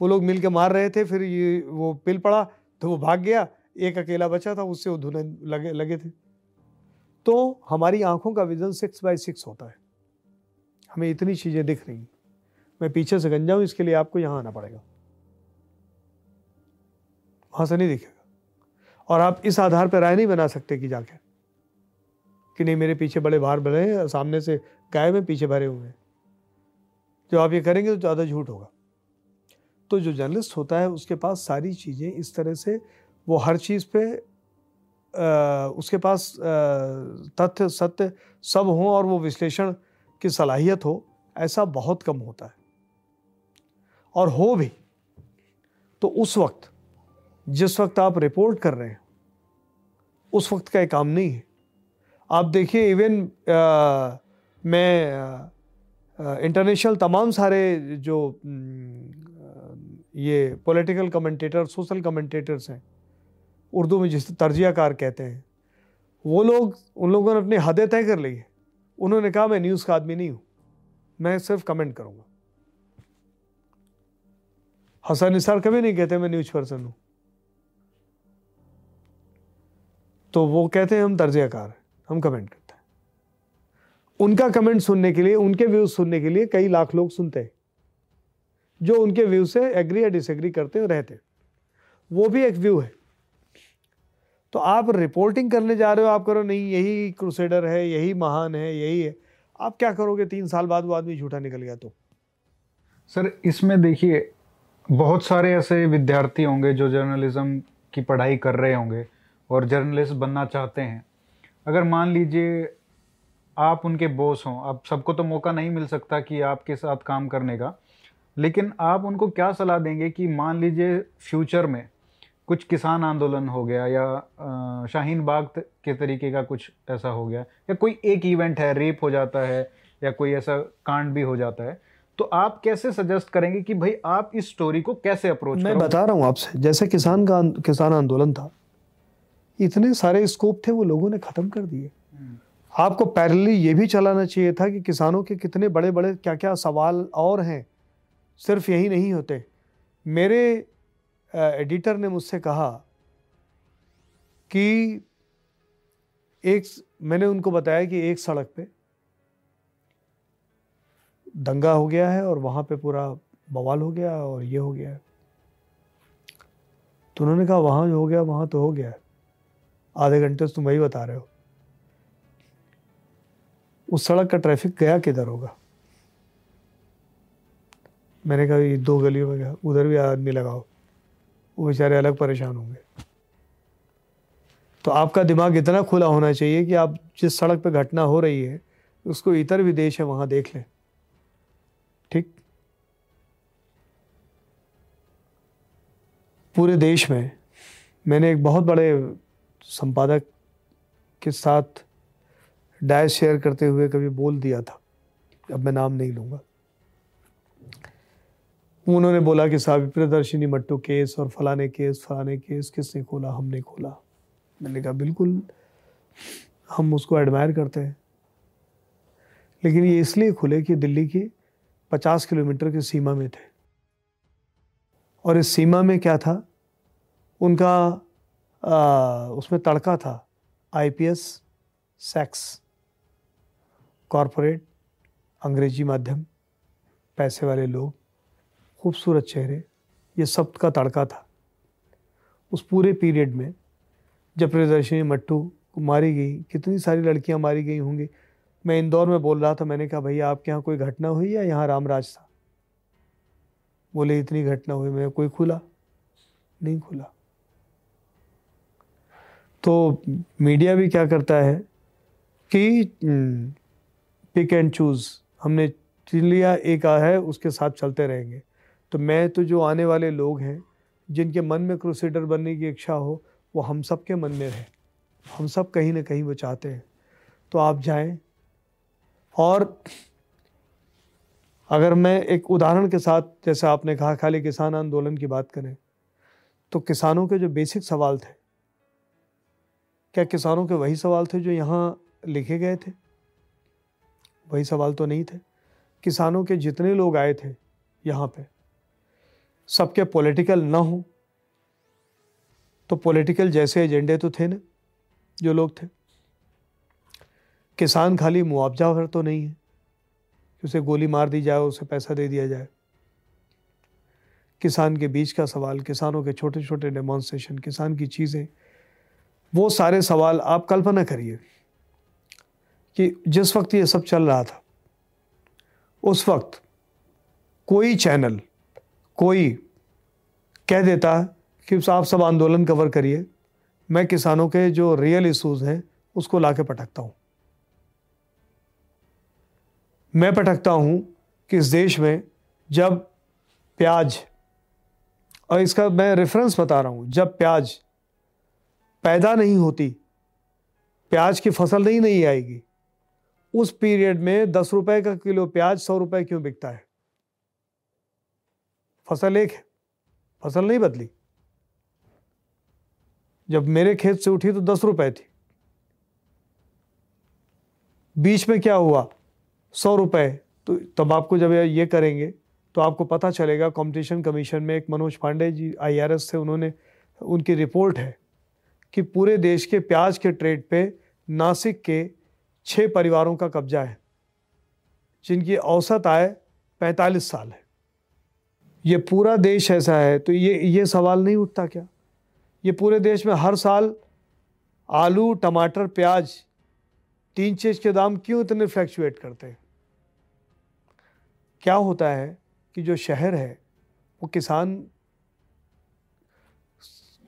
वो लोग मिल के मार रहे थे फिर ये वो पिल पड़ा तो वो भाग गया। एक अकेला बचा था उससे वो धुने लगे लगे थे। तो हमारी आँखों का विजन सिक्स बाई सिक्स होता है। हमें इतनी चीज़ें दिख रही मैं पीछे से गंजा हूँ, इसके लिए आपको यहाँ आना पड़ेगा। वहाँ से नहीं दिखेगा। और आप इस आधार पर राय नहीं बना सकते कि जाके, कि नहीं, मेरे पीछे बड़े भार भरे हैं, सामने से गाय में पीछे भरे हुए हैं। जो आप ये करेंगे तो ज़्यादा झूठ होगा। तो जो जर्नलिस्ट होता है, उसके पास सारी चीज़ें इस तरह से, वो हर चीज़ पे उसके पास तथ्य, सत्य सब हो और वो विश्लेषण की सलाहियत हो, ऐसा बहुत कम होता है। और हो भी। तो उस वक्त, जिस वक्त आप रिपोर्ट कर रहे हैं, उस वक्त का एक काम नहीं है। आप देखिए, इवन मैं इंटरनेशनल तमाम सारे जो ये पॉलिटिकल कमेंटेटर, सोशल कमेंटेटर्स हैं उर्दू में जिसे तर्जियाकार कहते हैं, वो लोग, उन लोगों ने अपनी हदें तय कर ली है। उन्होंने कहा, मैं न्यूज़ का आदमी नहीं हूँ, मैं सिर्फ़ कमेंट करूँगा। हसन निसार कभी नहीं कहते, मैं न्यूज़ पर्सन हूँ। तो वो कहते हैं, हम तर्जयाकार हैं, हम कमेंट करते हैं। उनका कमेंट सुनने के लिए, उनके व्यूज़ सुनने के लिए कई लाख लोग सुनते हैं, जो उनके व्यू से एग्री या डिसएग्री करते हैं रहते हैं। वो भी एक व्यू है। तो आप रिपोर्टिंग करने जा रहे हो, आप करो, नहीं, यही क्रूसेडर है, यही महान है, यही है। आप क्या करोगे? तीन साल बाद वो आदमी झूठा निकल गया तो? सर, इसमें देखिए, बहुत सारे ऐसे विद्यार्थी होंगे जो जर्नलिज्म की पढ़ाई कर रहे होंगे और जर्नलिस्ट बनना चाहते हैं। अगर मान लीजिए आप उनके बॉस हों, अब सबको तो मौका नहीं मिल सकता कि आपके साथ काम करने का, लेकिन आप उनको क्या सलाह देंगे कि मान लीजिए फ्यूचर में कुछ किसान आंदोलन हो गया या शाहीन बाग के तरीके का कुछ ऐसा हो गया या कोई एक इवेंट है रेप हो जाता है या कोई ऐसा कांड भी हो जाता है तो आप कैसे सजेस्ट करेंगे कि भाई आप इस स्टोरी को कैसे अप्रोच मैं बता रहा हूँ आपसे जैसे किसान का किसान आंदोलन था इतने सारे स्कोप थे वो लोगों ने ख़त्म कर दिए। आपको पैरली ये भी चलाना चाहिए था कि किसानों के कितने बड़े बड़े क्या क्या सवाल और हैं सिर्फ़ यही नहीं होते। मेरे एडिटर ने मुझसे कहा कि एक मैंने उनको बताया कि एक सड़क पे दंगा हो गया है और वहाँ पे पूरा बवाल हो गया और ये हो गया है। तो उन्होंने कहा, वहाँ जो हो गया, वहाँ तो हो गया है। आधे घंटे से तुम वही बता रहे हो। उस सड़क का ट्रैफ़िक गया किधर होगा? मैंने कहा, ये दो गलियों में गया, उधर भी आदमी लगाओ वो बेचारे अलग परेशान होंगे। तो आपका दिमाग इतना खुला होना चाहिए कि आप जिस सड़क पर घटना हो रही है, उसको इतर भी देश है, वहाँ देख लें। ठीक? पूरे देश में मैंने एक बहुत बड़े संपादक के साथ डायस शेयर करते हुए कभी बोल दिया था। अब मैं नाम नहीं लूँगा। उन्होंने बोला कि साहब प्रदर्शनी मट्टू केस और फलाने केस फलाने केस किसने खोला हमने खोला। मैंने कहा बिल्कुल हम उसको एडमायर करते हैं। लेकिन ये इसलिए खुले कि दिल्ली की पचास किलोमीटर की सीमा में थे। और इस सीमा में क्या था? उनका आ, उसमें तड़का था आईपीएस सेक्स कॉरपोरेट अंग्रेज़ी माध्यम पैसे वाले लोग। खूबसूरत चेहरे, ये सब का तड़का था। उस पूरे पीरियड में, जब प्रियदर्शनी मट्टू मारी गई, कितनी सारी लड़कियाँ मारी गई होंगी, मैं इंदौर में बोल रहा था, मैंने कहा, भैया, आपके यहाँ कोई घटना हुई या यहाँ रामराज था बोले, इतनी घटना हुई, मैं, कोई खुला? नहीं खुला. तो मीडिया भी क्या करता है कि पिक एंड चूज़ हमने लिया एक आ है, उसके साथ चलते रहेंगे। तो मैं तो जो आने वाले लोग हैं, जिनके मन में क्रूसेडर बनने की इच्छा हो, वो हम सब के मन में रहे। हम सब कहीं ना कहीं वो चाहते हैं। तो आप जाएँ। और अगर मैं एक उदाहरण के साथ, जैसे आपने कहा, खाली किसान आंदोलन की बात करें तो किसानों के जो बेसिक सवाल थे, क्या किसानों के वही सवाल थे जो यहाँ लिखे गए थे? वही सवाल तो नहीं थे। किसानों के जितने लोग आए थे यहाँ पे सबके पॉलिटिकल ना हो तो पॉलिटिकल जैसे एजेंडे तो थे ना, जो लोग थे। किसान खाली मुआवजा भर तो नहीं है, कि उसे गोली मार दी जाए, उसे पैसा दे दिया जाए। किसान के बीच का सवाल, किसानों के छोटे छोटे डेमोन्स्ट्रेशन किसान की चीज़ें, वो सारे सवाल आप कल्पना करिए कि जिस वक्त ये सब चल रहा था, उस वक्त कोई चैनल कोई कह देता कि आप सब आंदोलन कवर करिए। मैं किसानों के जो रियल इश्यूज़ हैं, उसको ला के पटकता हूँ। मैं पटकता हूँ कि इस देश में जब प्याज, और इसका मैं रेफरेंस बता रहा हूँ, जब प्याज पैदा नहीं होती, प्याज की फ़सल नहीं नहीं आएगी, उस पीरियड में दस रुपए का किलो प्याज सौ रुपए क्यों बिकता है? फ़सल एक है। फ़सल नहीं बदली। जब मेरे खेत से उठी तो दस रुपए थी। बीच में क्या हुआ? सौ रुपए। तो तब आपको जब ये करेंगे तो आपको पता चलेगा कंपटीशन कमीशन में एक मनोज पांडे जी आईआरएस से उन्होंने, उनकी रिपोर्ट है कि पूरे देश के प्याज के ट्रेड पे नासिक के छः परिवारों का कब्जा है, जिनकी औसत आय पैंतालीस साल है। ये पूरा देश ऐसा है तो ये ये सवाल नहीं उठता क्या? ये पूरे देश में हर साल आलू, टमाटर, प्याज, तीन चीज़ के दाम क्यों इतने फ्लैक्चुएट करते हैं? क्या होता है कि जो शहर है, वो किसान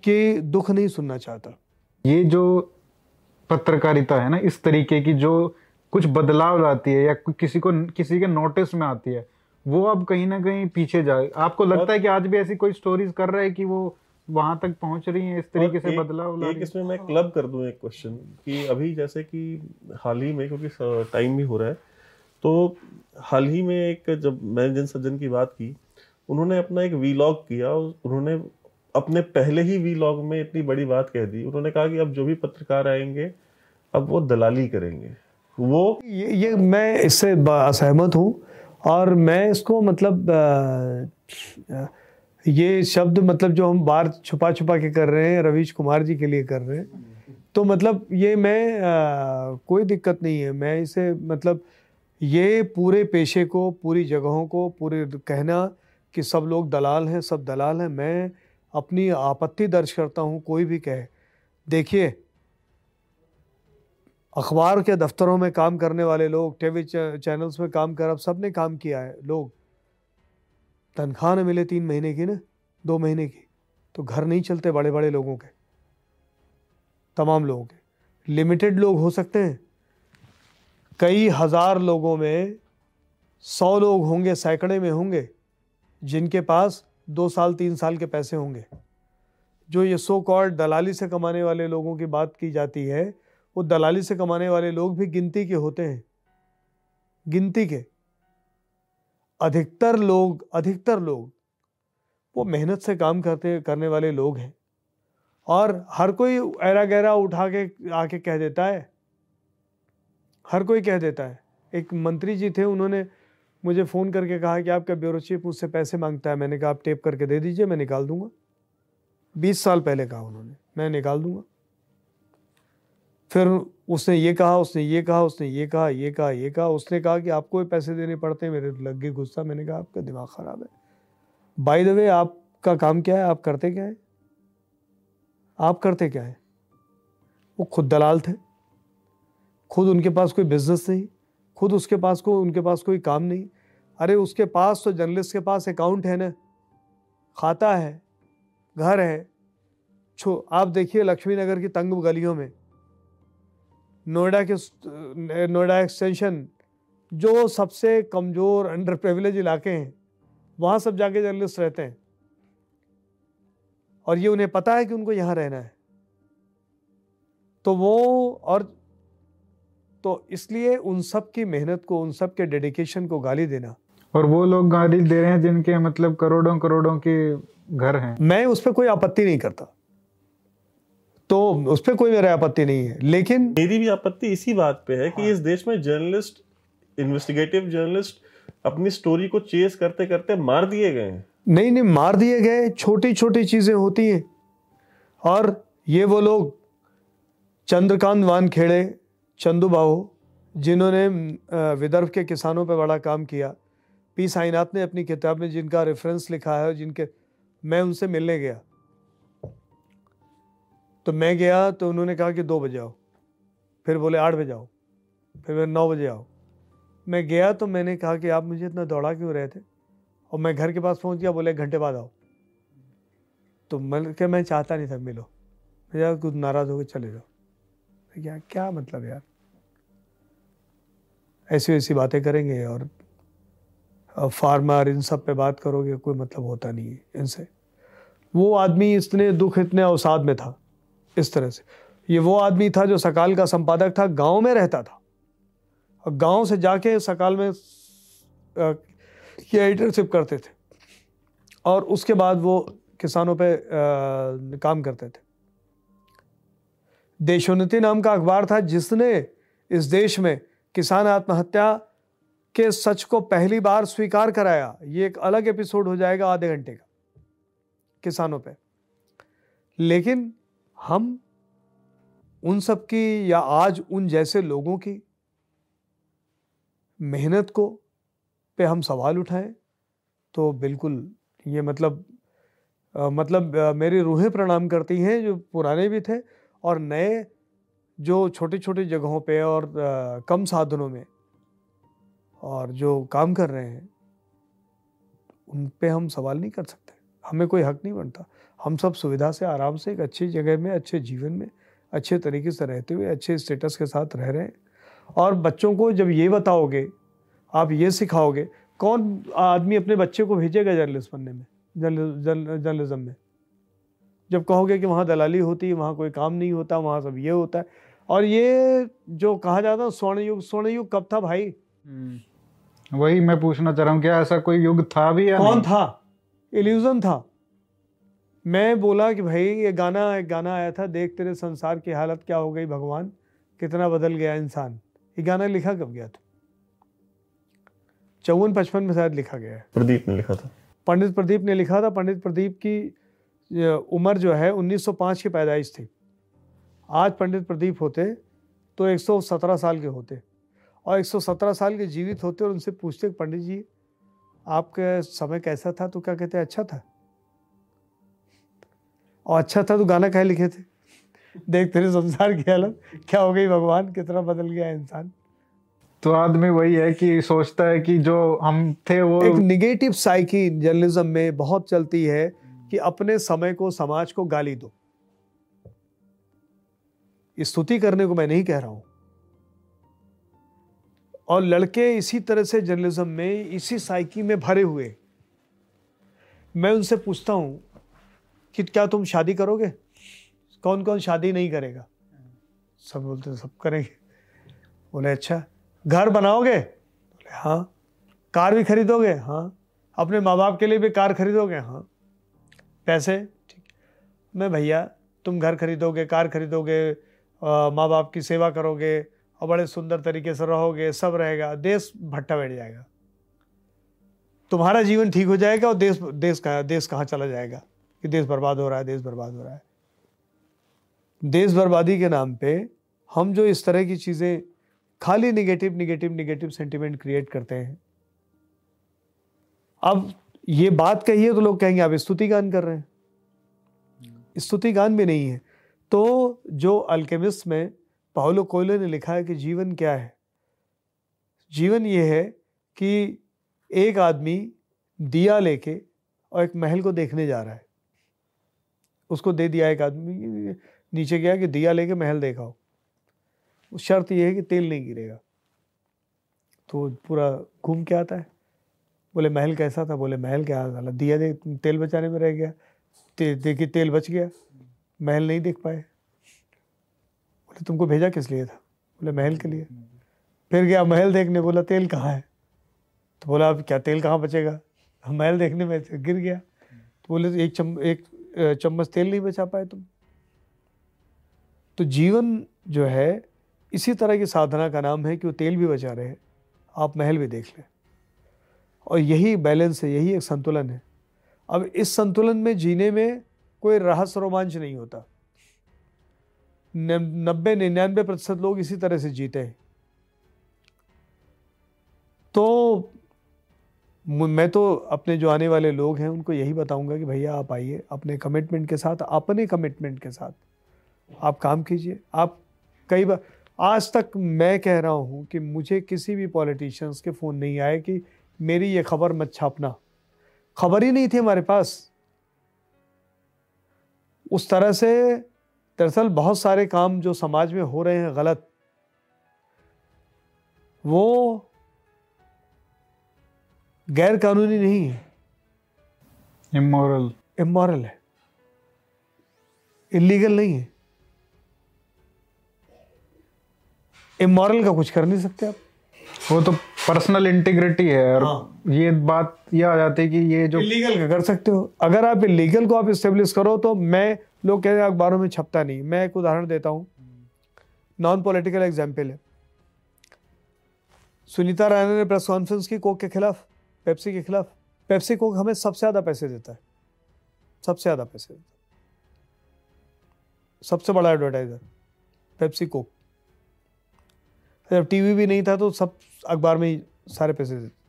के दुख नहीं सुनना चाहता? ये जो पत्रकारिता है ना, इस तरीके की जो कुछ बदलाव लाती है या किसी को किसी के नोटिस में आती है वो अब कहीं ना कहीं पीछे जाए आपको लगता है कि आज भी ऐसी कोई स्टोरीज कर रहा है कि वो वहाँ तक पहुँच रही है इस तरीके से बदलाव ला एक इसमें मैं क्लब कर दूँ एक क्वेश्चन कि अभी जैसे कि हाल ही में क्योंकि टाइम भी हो रहा है तो हाल ही में एक जब मैं जिन सज्जन की बात की उन्होंने अपना एक वीलॉग किया उन्होंने अपने पहले ही वीलॉग में इतनी बड़ी बात कह दी। उन्होंने कहा कि अब जो भी पत्रकार आएँगे अब वो दलाली करेंगे। वो ये, ये मैं इससे असहमत हूँ और मैं इसको मतलब आ, ये शब्द मतलब जो हम बाहर छुपा छुपा के कर रहे हैं रवीश कुमार जी के लिए कर रहे हैं तो मतलब ये मैं आ, कोई दिक्कत नहीं है। मैं इसे मतलब ये पूरे पेशे को पूरी जगहों को पूरे कहना कि सब लोग दलाल हैं सब दलाल हैं। मैं अपनी आपत्ति दर्ज करता हूँ कोई भी कहे। देखिए अखबार के दफ्तरों में काम करने वाले लोग, टीवी चैनल्स में काम कर, अब सबने काम किया है। लोग, तनख्वाह न मिले तीन महीने की ना, दो महीने की तो घर नहीं चलते बड़े बड़े लोगों के, तमाम लोगों के। लिमिटेड लोग हो सकते हैं। कई हज़ार लोगों में सौ लोग होंगे, सैकड़े में होंगे, जिनके पास दो साल, तीन साल के पैसे होंगे। जो ये सो कॉल्ड दलाली से कमाने वाले लोगों की बात की जाती है वो दलाली से कमाने वाले लोग भी गिनती के होते हैं। गिनती के। अधिकतर लोग अधिकतर लोग, वो मेहनत से काम करते, करने वाले लोग हैं। और हर कोई ऐरा गहरा उठा के, आके कह देता है। हर कोई कह देता है। एक मंत्री जी थे, उन्होंने मुझे फ़ोन करके कहा कि आपका ब्यूरो चीफ मुझसे पैसे माँगता है, मैंने कहा आप टेप करके दे दीजिए, मैं निकाल दूँगा। बीस साल पहले कहा उन्होंने, मैं निकाल दूँगा। फिर उसने ये कहा, उसने ये कहा, उसने ये कहा ये कहा ये कहा। उसने कहा कि आपको भी पैसे देने पड़ते हैं, मेरे लग गई गुस्सा। मैंने कहा, आपका दिमाग ख़राब है। बाई द वे आपका काम क्या है? आप करते क्या है? आप करते क्या है? वो खुद दलाल थे। खुद उनके पास कोई बिज़नेस नहीं। खुद उसके पास को, उनके पास कोई काम नहीं। अरे, उसके पास तो जर्नलिस्ट के पास अकाउंट है ना। खाता है, घर है। छो, आप देखिए लक्ष्मी नगर की तंग गलियों में। नोएडा के नोएडा एक्सटेंशन जो सबसे कमज़ोर अंडर प्रिविलेज इलाके हैं वहाँ सब जाके जर्नलिस्ट रहते हैं। और ये उन्हें पता है कि उनको यहाँ रहना है। तो वो और तो इसलिए उन सब की मेहनत को उन सब के डेडिकेशन को गाली देना। और वो लोग गाली दे रहे हैं जिनके मतलब करोड़ों करोड़ों के घर हैं। मैं उस पर कोई आपत्ति नहीं करता। तो उस पर कोई मेरा आपत्ति नहीं है। लेकिन मेरी भी आपत्ति इसी बात पे है कि इस देश में जर्नलिस्ट इन्वेस्टिगेटिव जर्नलिस्ट अपनी स्टोरी को चेस करते करते मार दिए गए हैं। नहीं नहीं मार दिए गए छोटी छोटी चीज़ें होती हैं। और ये वो लोग चंद्रकांत वान खेड़े चंदू बाहू जिन्होंने विदर्भ के किसानों पर बड़ा काम किया। पी साईनाथ ने अपनी किताब में जिनका रेफरेंस लिखा है जिनके मैं उनसे मिलने गया। तो मैं गया तो उन्होंने कहा कि दो बजे आओ। फिर बोले, आठ बजे आओ। फिर मैं नौ बजे आओ। मैं गया तो मैंने कहा कि आप मुझे इतना दौड़ा क्यों रहे थे? और मैं घर के पास पहुँच गया, बोले घंटे बाद आओ। तो मैं क्या मैं चाहता नहीं था मिलो। भैया कुछ नाराज़ होकर चले जाओ। क्या क्या मतलब यार? ऐसी वैसी बातें करेंगे और फार्मर इन सब पे बात करोगे, कोई मतलब होता नहीं है इनसे। वो आदमी इतने दुख, इतने अवसाद में था। इस तरह से। ये वो आदमी था जो सकाल का संपादक था गाँव में रहता था। और गाँव से जाके सकाल में ये एडिटरशिप करते थे। और उसके बाद वो किसानों पे आ, काम करते थे। देशोन्नति नाम का अखबार था जिसने इस देश में किसान आत्महत्या के सच को पहली बार स्वीकार कराया। ये एक अलग एपिसोड हो जाएगा आधे घंटे का किसानों पे। लेकिन हम उन सब की या आज उन जैसे लोगों की मेहनत को पे हम सवाल उठाएँ तो बिल्कुल ये मतलब आ, मतलब आ, मेरी रूहें प्रणाम करती हैं जो पुराने भी थे और नए जो छोटे छोटे जगहों पे और आ, कम साधनों में और जो काम कर रहे हैं उन पे हम सवाल नहीं कर सकते। हमें कोई हक नहीं बनता। हम सब सुविधा से आराम से एक अच्छी जगह में अच्छे जीवन में अच्छे तरीके से रहते हुए अच्छे स्टेटस के साथ रह रहे हैं। और बच्चों को जब ये बताओगे आप ये सिखाओगे कौन आदमी अपने बच्चे को भेजेगा जर्नलिस्ट बनने में जर्नलिज्म में? जब कहोगे कि वहाँ दलाली होती है वहाँ कोई काम नहीं होता वहाँ सब ये होता है। और ये जो कहा जाता है स्वर्ण युग स्वर्ण युग कब था भाई? हम्म। वही मैं पूछना चाह रहा हूँ क्या ऐसा कोई युग था भी या कौन नहीं? था? इल्यूजन था। मैं बोला कि भाई ये गाना एक गाना आया था देख तेरे संसार की हालत क्या हो गई भगवान कितना बदल गया इंसान। ये गाना लिखा कब गया था? चौवन पचपन में शायद लिखा गया है। प्रदीप ने लिखा था। पंडित प्रदीप ने लिखा था। पंडित प्रदीप की उम्र जो है 1905 की पैदाइश थी। आज पंडित प्रदीप होते तो 117 साल के होते और 117 साल के जीवित होते और उनसे पूछते पंडित जी आपका समय कैसा था? तो क्या कहते अच्छा था? और अच्छा था तो गाना कह लिखे थे? देख तेरे संसार की हालत क्या हो गई भगवान? कितना बदल गया इंसान। तो आदमी वही है कि सोचता है कि जो हम थे वो एक निगेटिव साइकी जर्नलिज्म में बहुत चलती है कि अपने समय को समाज को गाली दो। स्तुति करने को मैं नहीं कह रहा हूँ। और लड़के इसी तरह से जर्नलिज्म में इसी साइकी में भरे हुए। मैं उनसे पूछता हूँ कि क्या तुम शादी करोगे? कौन कौन शादी नहीं करेगा? सब बोलते सब करेंगे। बोले अच्छा घर बनाओगे? बोले हाँ। कार भी खरीदोगे? हाँ। अपने माँ बाप के लिए भी कार खरीदोगे? हाँ। पैसे? ठीक। मैं भैया, तुम घर खरीदोगे, कार खरीदोगे माँ बाप की सेवा करोगे और बड़े सुंदर तरीके से रहोगे, सब रहेगा, देश भट्टा बैठ जाएगा। तुम्हारा जीवन ठीक हो जाएगा और देश देश का देश कहाँ चला जाएगा? कि देश बर्बाद हो रहा है, देश बर्बाद हो रहा है। देश बर्बादी के नाम पे हम जो इस तरह की चीज़ें खाली negative negative negative sentiment create करते हैं। अब ये बात कही है तो लोग कहेंगे, आप स्तुति गान कर रहे हैं। स्तुति गान भी नहीं है। तो जो अल्केमिस्ट में पाउलो कोयले ने लिखा है कि जीवन क्या है, जीवन ये है कि एक आदमी दिया लेके और एक महल को देखने जा रहा है। उसको दे दिया एक आदमी नीचे गया कि दिया लेके महल देखा हो शर्त यह है कि तेल नहीं गिरेगा। तो पूरा घूम के आता है। बोले महल कैसा था? बोले महल क्या था? दिया दे तेल बचाने में रह गया। ते, देखिए तेल बच गया। महल नहीं देख पाए। बोले तुमको भेजा किस लिए था? बोले महल के लिए। फिर गया महल देखने बोला तेल कहाँ है? तो बोला अब क्या तेल कहाँ बचेगा? महल देखने में गिर गया। तो बोले एक चम एक चम्मच तेल नहीं बचा पाए तुम। तो जीवन जो है, इसी तरह की साधना का नाम है कि वो तेल भी बचा रहे आप महल भी देख लें। और यही बैलेंस है, यही एक संतुलन है। अब इस संतुलन में जीने में कोई रहस्य रोमांच नहीं होता। नब्बे निन्यानवे प्रतिशत लोग इसी तरह से जीते हैं। तो मैं तो अपने जो आने वाले लोग हैं, उनको यही बताऊँगा कि भैया आप आइए अपने कमिटमेंट के साथ, अपने कमिटमेंट के साथ। आप काम कीजिए। आप कई बार, आज तक मैं कह रहा हूँ कि मुझे किसी भी पॉलिटिशियंस के फ़ोन नहीं आए कि मेरी ये खबर मत छापना। खबर ही नहीं थी हमारे पास। उस तरह से दरअसल बहुत सारे काम जो समाज में हो रहे हैं गलत, वो गैर कानूनी नहीं है। इमोरल इमोरल है। इलीगल नहीं है। इमोरल का कुछ कर नहीं सकते आप। वो तो पर्सनल इंटीग्रिटी है और हाँ। ये बात ये आ जाती है कि ये जो इलीगल का कर सकते हो। अगर आप इलीगल को आप इस्टेब्लिश करो तो मैं लोग कहते हैं अखबारों में छपता नहीं। मैं एक उदाहरण देता हूँ। नॉन पॉलिटिकल एग्ज़ाम्पल है। सुनीता राणा ने प्रेस कॉन्फ्रेंस की कोक के खिलाफ पेप्सी के खिलाफ। पेप्सी कोक हमें सबसे ज़्यादा पैसे देता है। सबसे ज़्यादा पैसे देता है। सबसे बड़ा एडवर्टाइजर पेप्सी कोक। जब टीवी भी नहीं था तो सब अखबार में ही सारे पैसे देते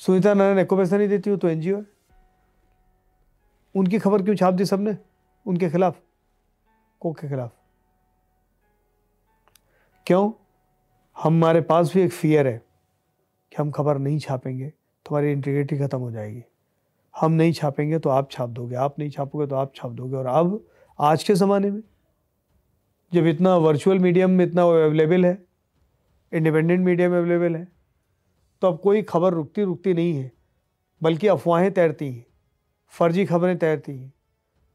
सुनीता नारायण एको पैसा नहीं देती हो तो एनजीओ है। उनकी खबर क्यों छाप दी सबने? उनके खिलाफ। कोक के खिलाफ। क्यों? हमारे पास भी एक फियर है। कि हम खबर नहीं छापेंगे तो हमारी इंटीग्रिटी खत्म हो जाएगी। हम नहीं छापेंगे तो आप छाप दोगे, आप नहीं छापोगे तो आप छाप दोगे। और अब, आज के ज़माने में, जब इतना वर्चुअल मीडियम में इतना अवेलेबल है इंडिपेंडेंट मीडियम अवेलेबल है तो अब कोई खबर रुकती रुकती नहीं है, बल्कि अफवाहें तैरती हैं, फर्जी खबरें तैरती हैं।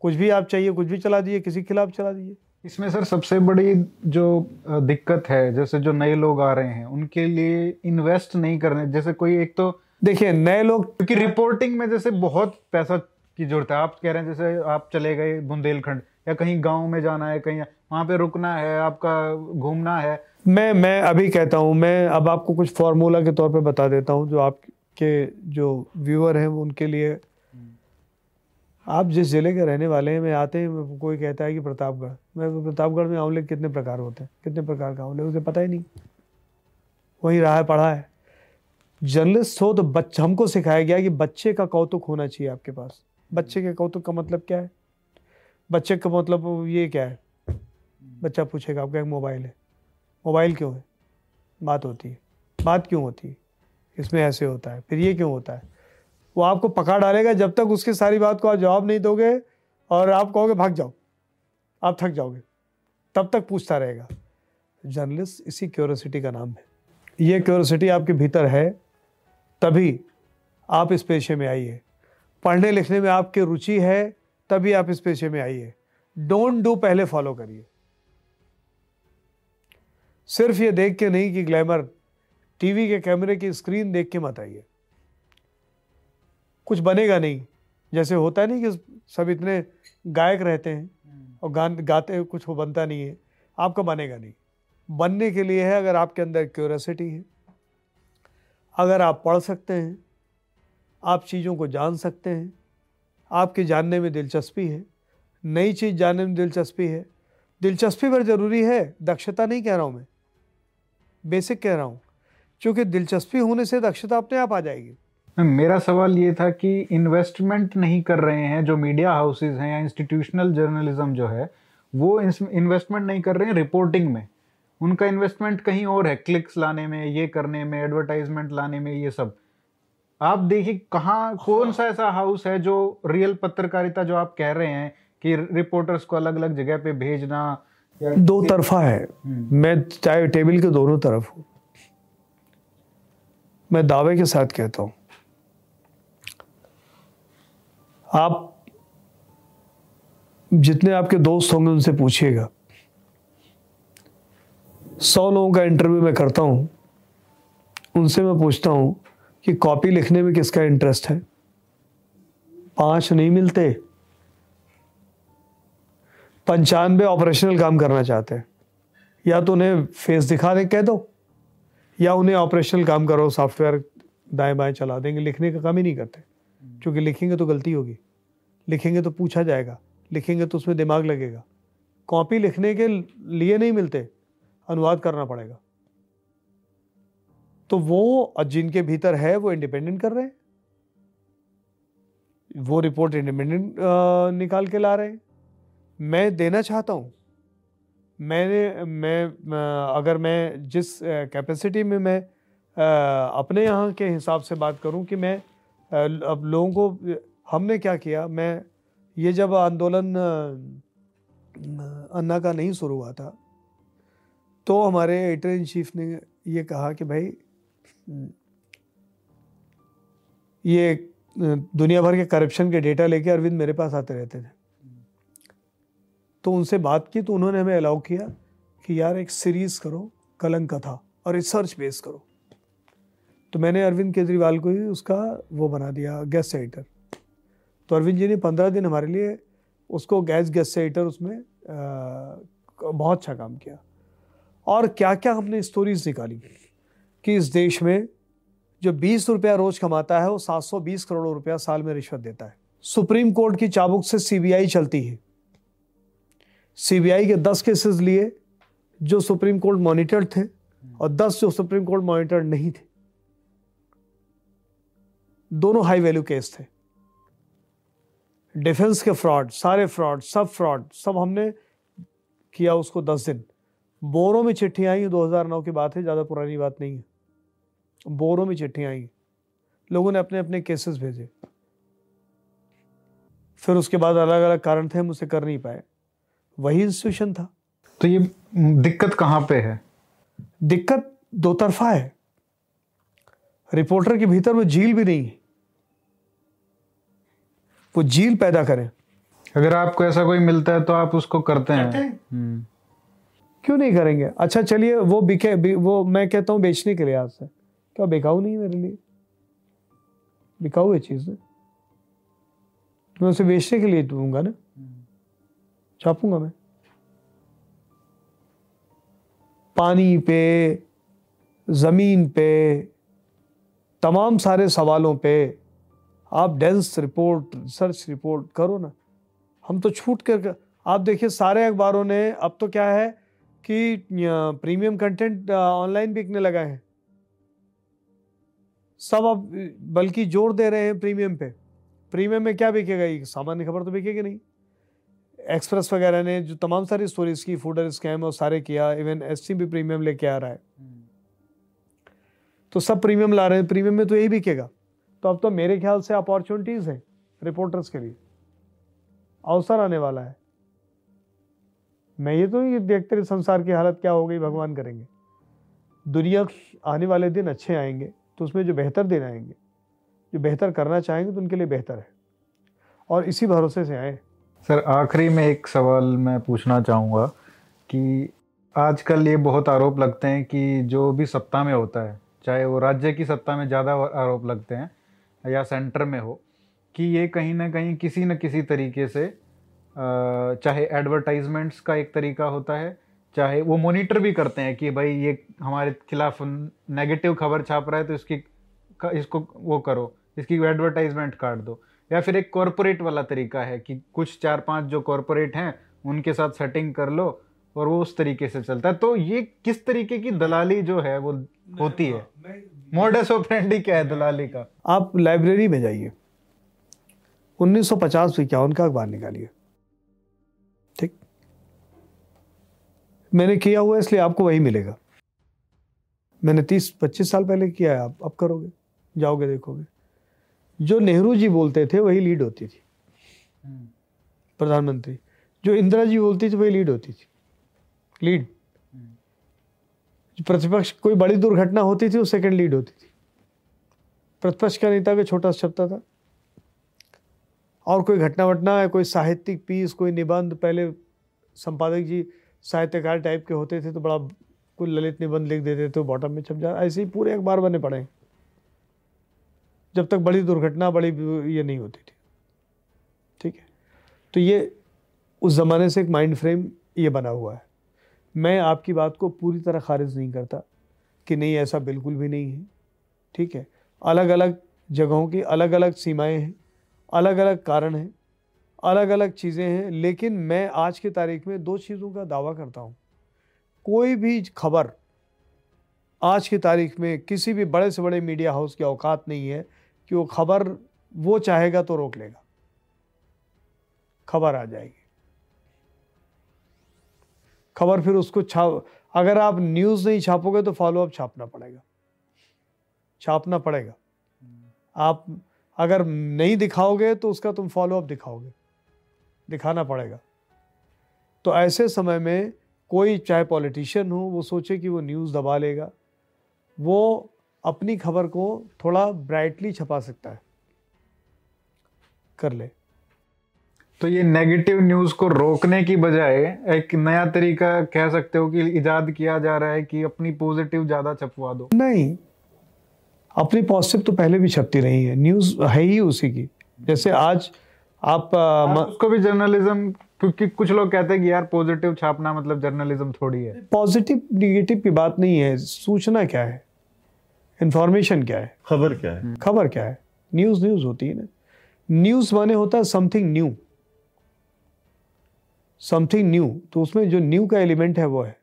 कुछ भी आप चाहिए, कुछ भी चला दिए, किसी के खिलाफ चला दिए। इसमें सर सबसे बड़ी जो दिक्कत है, जैसे जो नए लोग आ रहे हैं, उनके लिए इन्वेस्ट नहीं करने, जैसे कोई एक तो देखिए, नए लोग, क्योंकि रिपोर्टिंग में जैसे बहुत पैसा की ज़रूरत है। आप कह रहे हैं, जैसे आप चले गए बुंदेलखंड, या कहीं गाँव में जाना है, कहीं वहाँ पे रुकना है, आपका घूमना है। मैं मैं अभी कहता हूँ, मैं अब आपको कुछ फार्मूला के तौर पे बता देता हूँ, जो आपके जो व्यूअर हैं उनके लिए आप जिस ज़िले के रहने वाले हैं, मैं आते हैं कोई कहता है कि प्रतापगढ़। मैं प्रतापगढ़ में आंवले कितने प्रकार होते हैं? कितने प्रकार का आंवले उसे पता ही नहीं। वहीं रहा है, पढ़ा है। जर्नलिस्ट हो तो बच्चा हमको सिखाया गया कि बच्चे का कौतुक होना चाहिए आपके पास। बच्चे के कौतुक का मतलब क्या है? बच्चे का मतलब ये क्या है? बच्चा पूछेगा आपका, एक मोबाइल है। मोबाइल क्यों है? बात होती है। बात क्यों होती है? इसमें ऐसे होता है। फिर ये क्यों होता है? वो आपको पकड़ डालेगा जब तक उसकी सारी बात को आप जवाब नहीं दोगे और आप कहोगे, भाग जाओ। आप थक जाओगे। तब तक पूछता रहेगा, जर्नलिस्ट, इसी क्यूरोसिटी का नाम है। ये क्यूरोसिटी आपके भीतर है, तभी आप इस पेशे में आइए। पढ़ने लिखने में आपकी रुचि है, तभी आप इस पेशे में आइए। डोंट डू पहले फॉलो करिए। सिर्फ़ ये देख के नहीं कि ग्लैमर टीवी के कैमरे की स्क्रीन देख के मत आइए। कुछ बनेगा नहीं। जैसे होता नहीं कि सब इतने गायक रहते हैं और गान, गाते कुछ वो बनता नहीं है। आपका बनेगा नहीं। बनने के लिए है अगर आपके अंदर क्यूरोसिटी है। अगर आप पढ़ सकते हैं, आप चीज़ों को जान सकते हैं, आपके जानने में दिलचस्पी है। नई चीज़ जानने में दिलचस्पी है। दिलचस्पी पर ज़रूरी है, दक्षता नहीं कह रहा हूँ मैं। बेसिक कह रहा हूँ, क्योंकि दिलचस्पी होने से दक्षता अपने आप आ जाएगी। मेरा सवाल ये था कि इन्वेस्टमेंट नहीं कर रहे हैं जो मीडिया हाउसेज हैं या इंस्टीट्यूशनल जर्नलिज्म जो है वो इन्वेस्टमेंट नहीं कर रहे हैं रिपोर्टिंग में। उनका इन्वेस्टमेंट कहीं और है क्लिक्स लाने में ये करने में एडवर्टाइजमेंट लाने में ये सब। आप देखिए कहाँ कौन सा ऐसा हाउस है जो रियल पत्रकारिता जो आप कह रहे हैं कि रिपोर्टर्स को अलग अलग जगह पे भेजना दो तरफा है। मैं चाहे टेबल के दोनों तरफ़ हूँ। मैं दावे के साथ कहता हूँ। आप जितने आपके दोस्त होंगे उनसे पूछिएगा। सौ लोगों का इंटरव्यू मैं करता हूँ। उनसे मैं पूछता हूँ कि कॉपी लिखने में किसका इंटरेस्ट है? पाँच नहीं मिलते। पंचानवे ऑपरेशनल काम करना चाहते हैं। या तो उन्हें फेस दिखा दे, कह दो। या उन्हें ऑपरेशनल काम करो सॉफ्टवेयर दाएँ बाएँ चला देंगे, लिखने का काम ही नहीं करते। क्योंकि लिखेंगे तो गलती होगी। लिखेंगे तो पूछा जाएगा। लिखेंगे तो उसमें दिमाग लगेगा। कॉपी लिखने के लिए नहीं मिलते। अनुवाद करना पड़ेगा। तो वो जिनके भीतर है, वो इंडिपेंडेंट कर रहे हैं। वो रिपोर्ट इंडिपेंडेंट निकाल के ला रहे हैं। मैं देना चाहता हूँ। मैंने, मैं अगर मैं जिस कैपेसिटी में मैं अपने यहाँ के हिसाब से बात करूँ कि मैं अब लोगों को, हमने क्या किया, मैं ये जब आंदोलन अन्ना का नहीं शुरू हुआ था तो हमारे एडिटर इन चीफ ने ये कहा कि भाई, ये दुनिया भर के करप्शन के डेटा लेके अरविंद मेरे पास आते रहते थे। तो उनसे बात की तो उन्होंने हमें अलाउ किया कि यार एक सीरीज़ करो, कलंक कथा, और रिसर्च बेस करो। तो मैंने अरविंद केजरीवाल को ही उसका वो बना दिया गेस्ट एडिटर तो अरविंद जी ने पंद्रह दिन हमारे लिए उसको गैस गेस्ट एडिटर उसमें आ, बहुत अच्छा काम किया। और क्या क्या हमने स्टोरीज निकाली कि इस देश में जो बीस रुपया रोज कमाता है वो सात सौ बीस करोड़ रुपया साल में रिश्वत देता है। सुप्रीम कोर्ट की चाबुक से सीबीआई चलती है। सीबीआई के दस केसेस लिए जो सुप्रीम कोर्ट मॉनिटर्ड थे और दस जो सुप्रीम कोर्ट मॉनिटर्ड नहीं थे। दोनों हाई वैल्यू केस थे। डिफेंस के फ्रॉड सारे फ्रॉड सब फ्रॉड सब हमने किया उसको दस दिन। बोरों में चिट्ठियाँ आई 2009 की बात है ज़्यादा पुरानी बात नहीं है। बोरों में चिट्ठियाँ आई। लोगों ने अपने अपने केसेस भेजे। फिर उसके बाद अलग अलग कारण थे हम उसे कर नहीं पाए। वही इंस्टीट्यूशन था। तो ये दिक्कत कहाँ पे है? दिक्कत दो तरफा है। रिपोर्टर के भीतर वो झील भी नहीं है। वो झील पैदा करें। अगर आपको ऐसा कोई मिलता है तो आप उसको करते हैं, हैं? हम्म। क्यों नहीं करेंगे? अच्छा चलिए वो बिके बि, वो मैं कहता हूँ बेचने के लिए आज से। क्या बिकाऊ नहीं मेरे लिए? बिकाऊ है चीज़। मैं उसे बेचने के लिए दूँगा ना? छापूँगा मैं। पानी पे ज़मीन पे तमाम सारे सवालों पे आप डेंस रिपोर्ट रिसर्च रिपोर्ट करो ना। हम तो छूट कर आप देखिए सारे अखबारों ने अब तो क्या है कि प्रीमियम कंटेंट ऑनलाइन बिकने लगा है। सब अब बल्कि ज़ोर दे रहे हैं प्रीमियम पे। प्रीमियम में क्या बिकेगा? ये सामान्य खबर तो बिकेगी नहीं। एक्सप्रेस वगैरह ने जो तमाम सारी स्टोरीज की फूडर स्कैम और सारे किया इवन एस भी प्रीमियम लेके आ रहा है। तो सब प्रीमियम ला रहे हैं प्रीमियम में तो यही बिकेगा। तो अब तो मेरे ख्याल से अपॉर्चुनिटीज़ हैं रिपोर्टर्स के लिए। अवसर आने वाला है। मैं ये तो ये देखते रहे संसार की हालत क्या हो गई, भगवान करेंगे। दुनिया आने वाले दिन अच्छे आएँगे तो उसमें जो बेहतर दिन आएँगे, जो बेहतर करना चाहेंगे तो उनके लिए बेहतर है। और इसी भरोसे से आए। सर, आखिरी में एक सवाल मैं पूछना चाहूँगा कि आजकल ये बहुत आरोप लगते हैं कि जो भी सत्ता में होता है, चाहे वो राज्य की सत्ता में ज़्यादा आरोप लगते हैं या सेंटर में हो, कि ये कहीं ना कहीं किसी न किसी तरीके से चाहे एडवर्टाइजमेंट्स का एक तरीका होता है, चाहे वो मॉनिटर भी करते हैं कि भाई ये हमारे खिलाफ नेगेटिव खबर छाप रहा है तो इसकी इसको वो करो, इसकी एडवर्टाइजमेंट काट दो। या फिर एक कॉरपोरेट वाला तरीका है कि कुछ चार पाँच जो कॉरपोरेट हैं, उनके साथ सेटिंग कर लो और वो उस तरीके से चलता है। तो ये किस तरीके की दलाली जो है वो होती है? मोडस ऑफ़ फ्रेंडली क्या है दलाली का? आप लाइब्रेरी में जाइए। 1950 इक्यावन का अखबार निकालिए। ठीक? मैंने किया हुआ इसलिए आपको वही मिलेगा। मैंने 30-25 साल पहले किया है आप अब करोगे जाओगे देखोगे। जो नेहरू जी बोलते थे वही लीड होती थी। हम्म। प्रधानमंत्री। जो इंदिरा जी बोलती थी वही लीड होती थी। लीड। प्रतिपक्ष, कोई बड़ी दुर्घटना होती थी, वो सेकंड लीड होती थी। प्रतिपक्ष का नेता का छोटा छपता था। और कोई घटना वटना है कोई साहित्यिक पीस कोई निबंध, पहले संपादक जी साहित्यकार टाइप के होते थे तो बड़ा कोई ललित निबंध लिख देते थे तो बॉटम में छप जा, ऐसे ही पूरे अखबार बने पड़े जब तक बड़ी दुर्घटना, बड़ी ये नहीं होती थी। ठीक है? तो ये, उस ज़माने से एक माइंड फ्रेम ये बना हुआ है। मैं आपकी बात को पूरी तरह खारिज नहीं करता कि नहीं, ऐसा बिल्कुल भी नहीं है। ठीक है? अलग अलग जगहों की अलग अलग सीमाएँ हैं अलग अलग कारण हैं अलग अलग चीज़ें हैं, लेकिन मैं आज की तारीख में दो चीज़ों का दावा करता हूँ। कोई भी खबर आज की तारीख में किसी भी बड़े से बड़े मीडिया हाउस की औकात नहीं है कि वो खबर वो चाहेगा तो रोक लेगा। खबर आ जाएगी। खबर फिर उसको छाप, अगर आप न्यूज़ नहीं छापोगे तो फॉलो अप छापना पड़ेगा। छापना पड़ेगा। आप अगर नहीं दिखाओगे तो उसका तुम फॉलो अप दिखाओगे। दिखाना पड़ेगा। तो ऐसे समय में कोई चाहे पॉलिटिशियन हो, वो सोचे कि वो न्यूज़ दबा लेगा। वो अपनी खबर को थोड़ा ब्राइटली छपा सकता है। कर ले। तो ये नेगेटिव न्यूज़ को रोकने की बजाय एक नया तरीका कह सकते हो कि इजाद किया जा रहा है कि अपनी पॉजिटिव ज़्यादा छपवा दो। नहीं अपनी पॉजिटिव तो पहले भी छपती रही है। न्यूज़ है ही उसी की। जैसे आज आप, आ, आप म- उसको भी जर्नलिज्म क्योंकि कुछ लोग कहते हैं कि यार पॉजिटिव छापना मतलब जर्नलिज्म थोड़ी है। पॉजिटिव निगेटिव की बात नहीं है। सूचना क्या है? इंफॉर्मेशन क्या है? खबर क्या है? खबर क्या है? न्यूज़ न्यूज़ होती है ना। न्यूज़ माने होता है समथिंग न्यू समथिंग न्यू तो उसमें जो न्यू का एलिमेंट है वो है।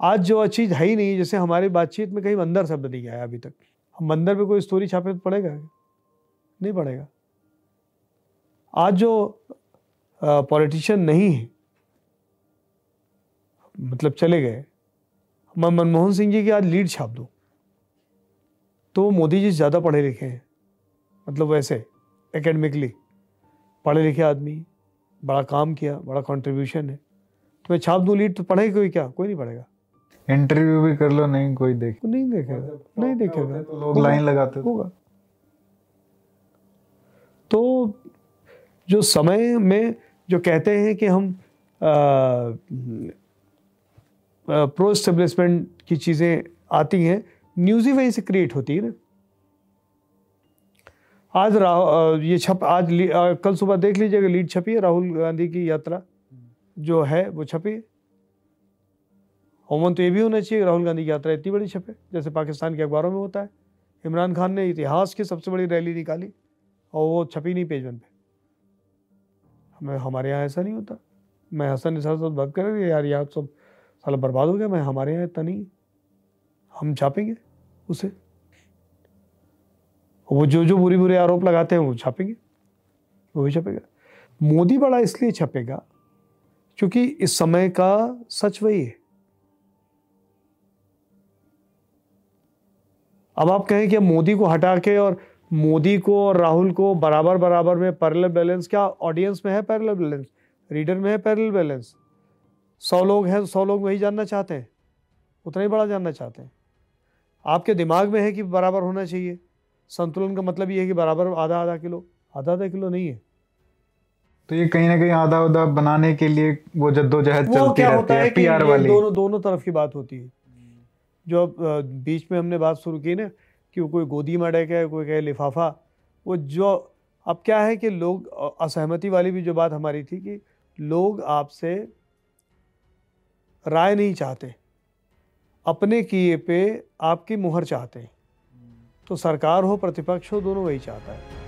आज जो चीज़ है ही नहीं, जैसे हमारी बातचीत में कहीं बंदर शब्द नहीं आया अभी तक। हम बंदर पे कोई स्टोरी छापे तो पड़ेगा? नहीं पड़ेगा। आज जो पॉलिटिशियन नहीं है मतलब चले गए, मैं मनमोहन सिंह जी की आज लीड छाप दूँ। तो मोदी जी ज़्यादा पढ़े लिखे हैं मतलब वैसे एकेडमिकली पढ़े लिखे आदमी। बड़ा काम किया बड़ा कंट्रीब्यूशन है। तो मैं छाप दूँ लीड तो पढ़ेगा कोई क्या? कोई नहीं पढ़ेगा। इंटरव्यू भी कर लो नहीं कोई देख वो नहीं देखेगा। नहीं देखेगा। तो लोग लाइन लगाते होगा। तो जो समय में जो कहते हैं कि हम प्रो स्टेब्लिशमेंट की चीज़ें आती हैं न्यूज़ ही वहीं से क्रिएट होती है ना। आज राहुल ये छप आज अ, कल सुबह देख लीजिएगा लीड छपी है राहुल गांधी की यात्रा। जो है वो छपी अमूमन तो ये भी होना चाहिए राहुल गांधी की यात्रा इतनी बड़ी छपे जैसे पाकिस्तान के अखबारों में होता है। इमरान खान ने इतिहास की सबसे बड़ी रैली निकाली और वो छपी नहीं पेज वन पे। हमें हमारे यहाँ ऐसा नहीं होता। मैं हसन निसार बात कर रही यार यहाँ सब साला बर्बाद हो गया मैं हमारे यहाँ इतना नहीं हम छापेंगे उसे। वो जो जो बुरी, बुरे आरोप लगाते हैं, वो छापेंगे। वो भी छपेगा। मोदी बड़ा इसलिए छपेगा क्योंकि इस समय का सच वही है। अब आप कहें कि मोदी को हटा के और मोदी को और राहुल को बराबर बराबर में पैरेलल बैलेंस क्या ऑडियंस में है पैरेलल बैलेंस रीडर में है पैरेलल बैलेंस सौ लोग हैं, सौ लोग वही जानना चाहते हैं। उतना ही बड़ा जानना चाहते हैं। आपके दिमाग में है कि बराबर होना चाहिए। संतुलन का मतलब ये है कि बराबर आधा आधा किलो आधा आधा किलो नहीं है। तो ये कहीं ना कहीं आधा उधा बनाने के लिए वो जद्दोजहद चलती रहती होता है है कि पीआर वाली। दोनों दोनों तरफ़ की बात होती है। जो अब बीच में हमने बात शुरू की ना कि वो कोई गोदी में अटैक है कोई कहे लिफाफा वो जो अब क्या है कि लोग असहमति वाली भी जो बात हमारी थी कि लोग आपसे राय नहीं चाहते। अपने किए पे आपकी मुहर चाहते हैं। तो सरकार हो प्रतिपक्ष हो दोनों वही चाहता है।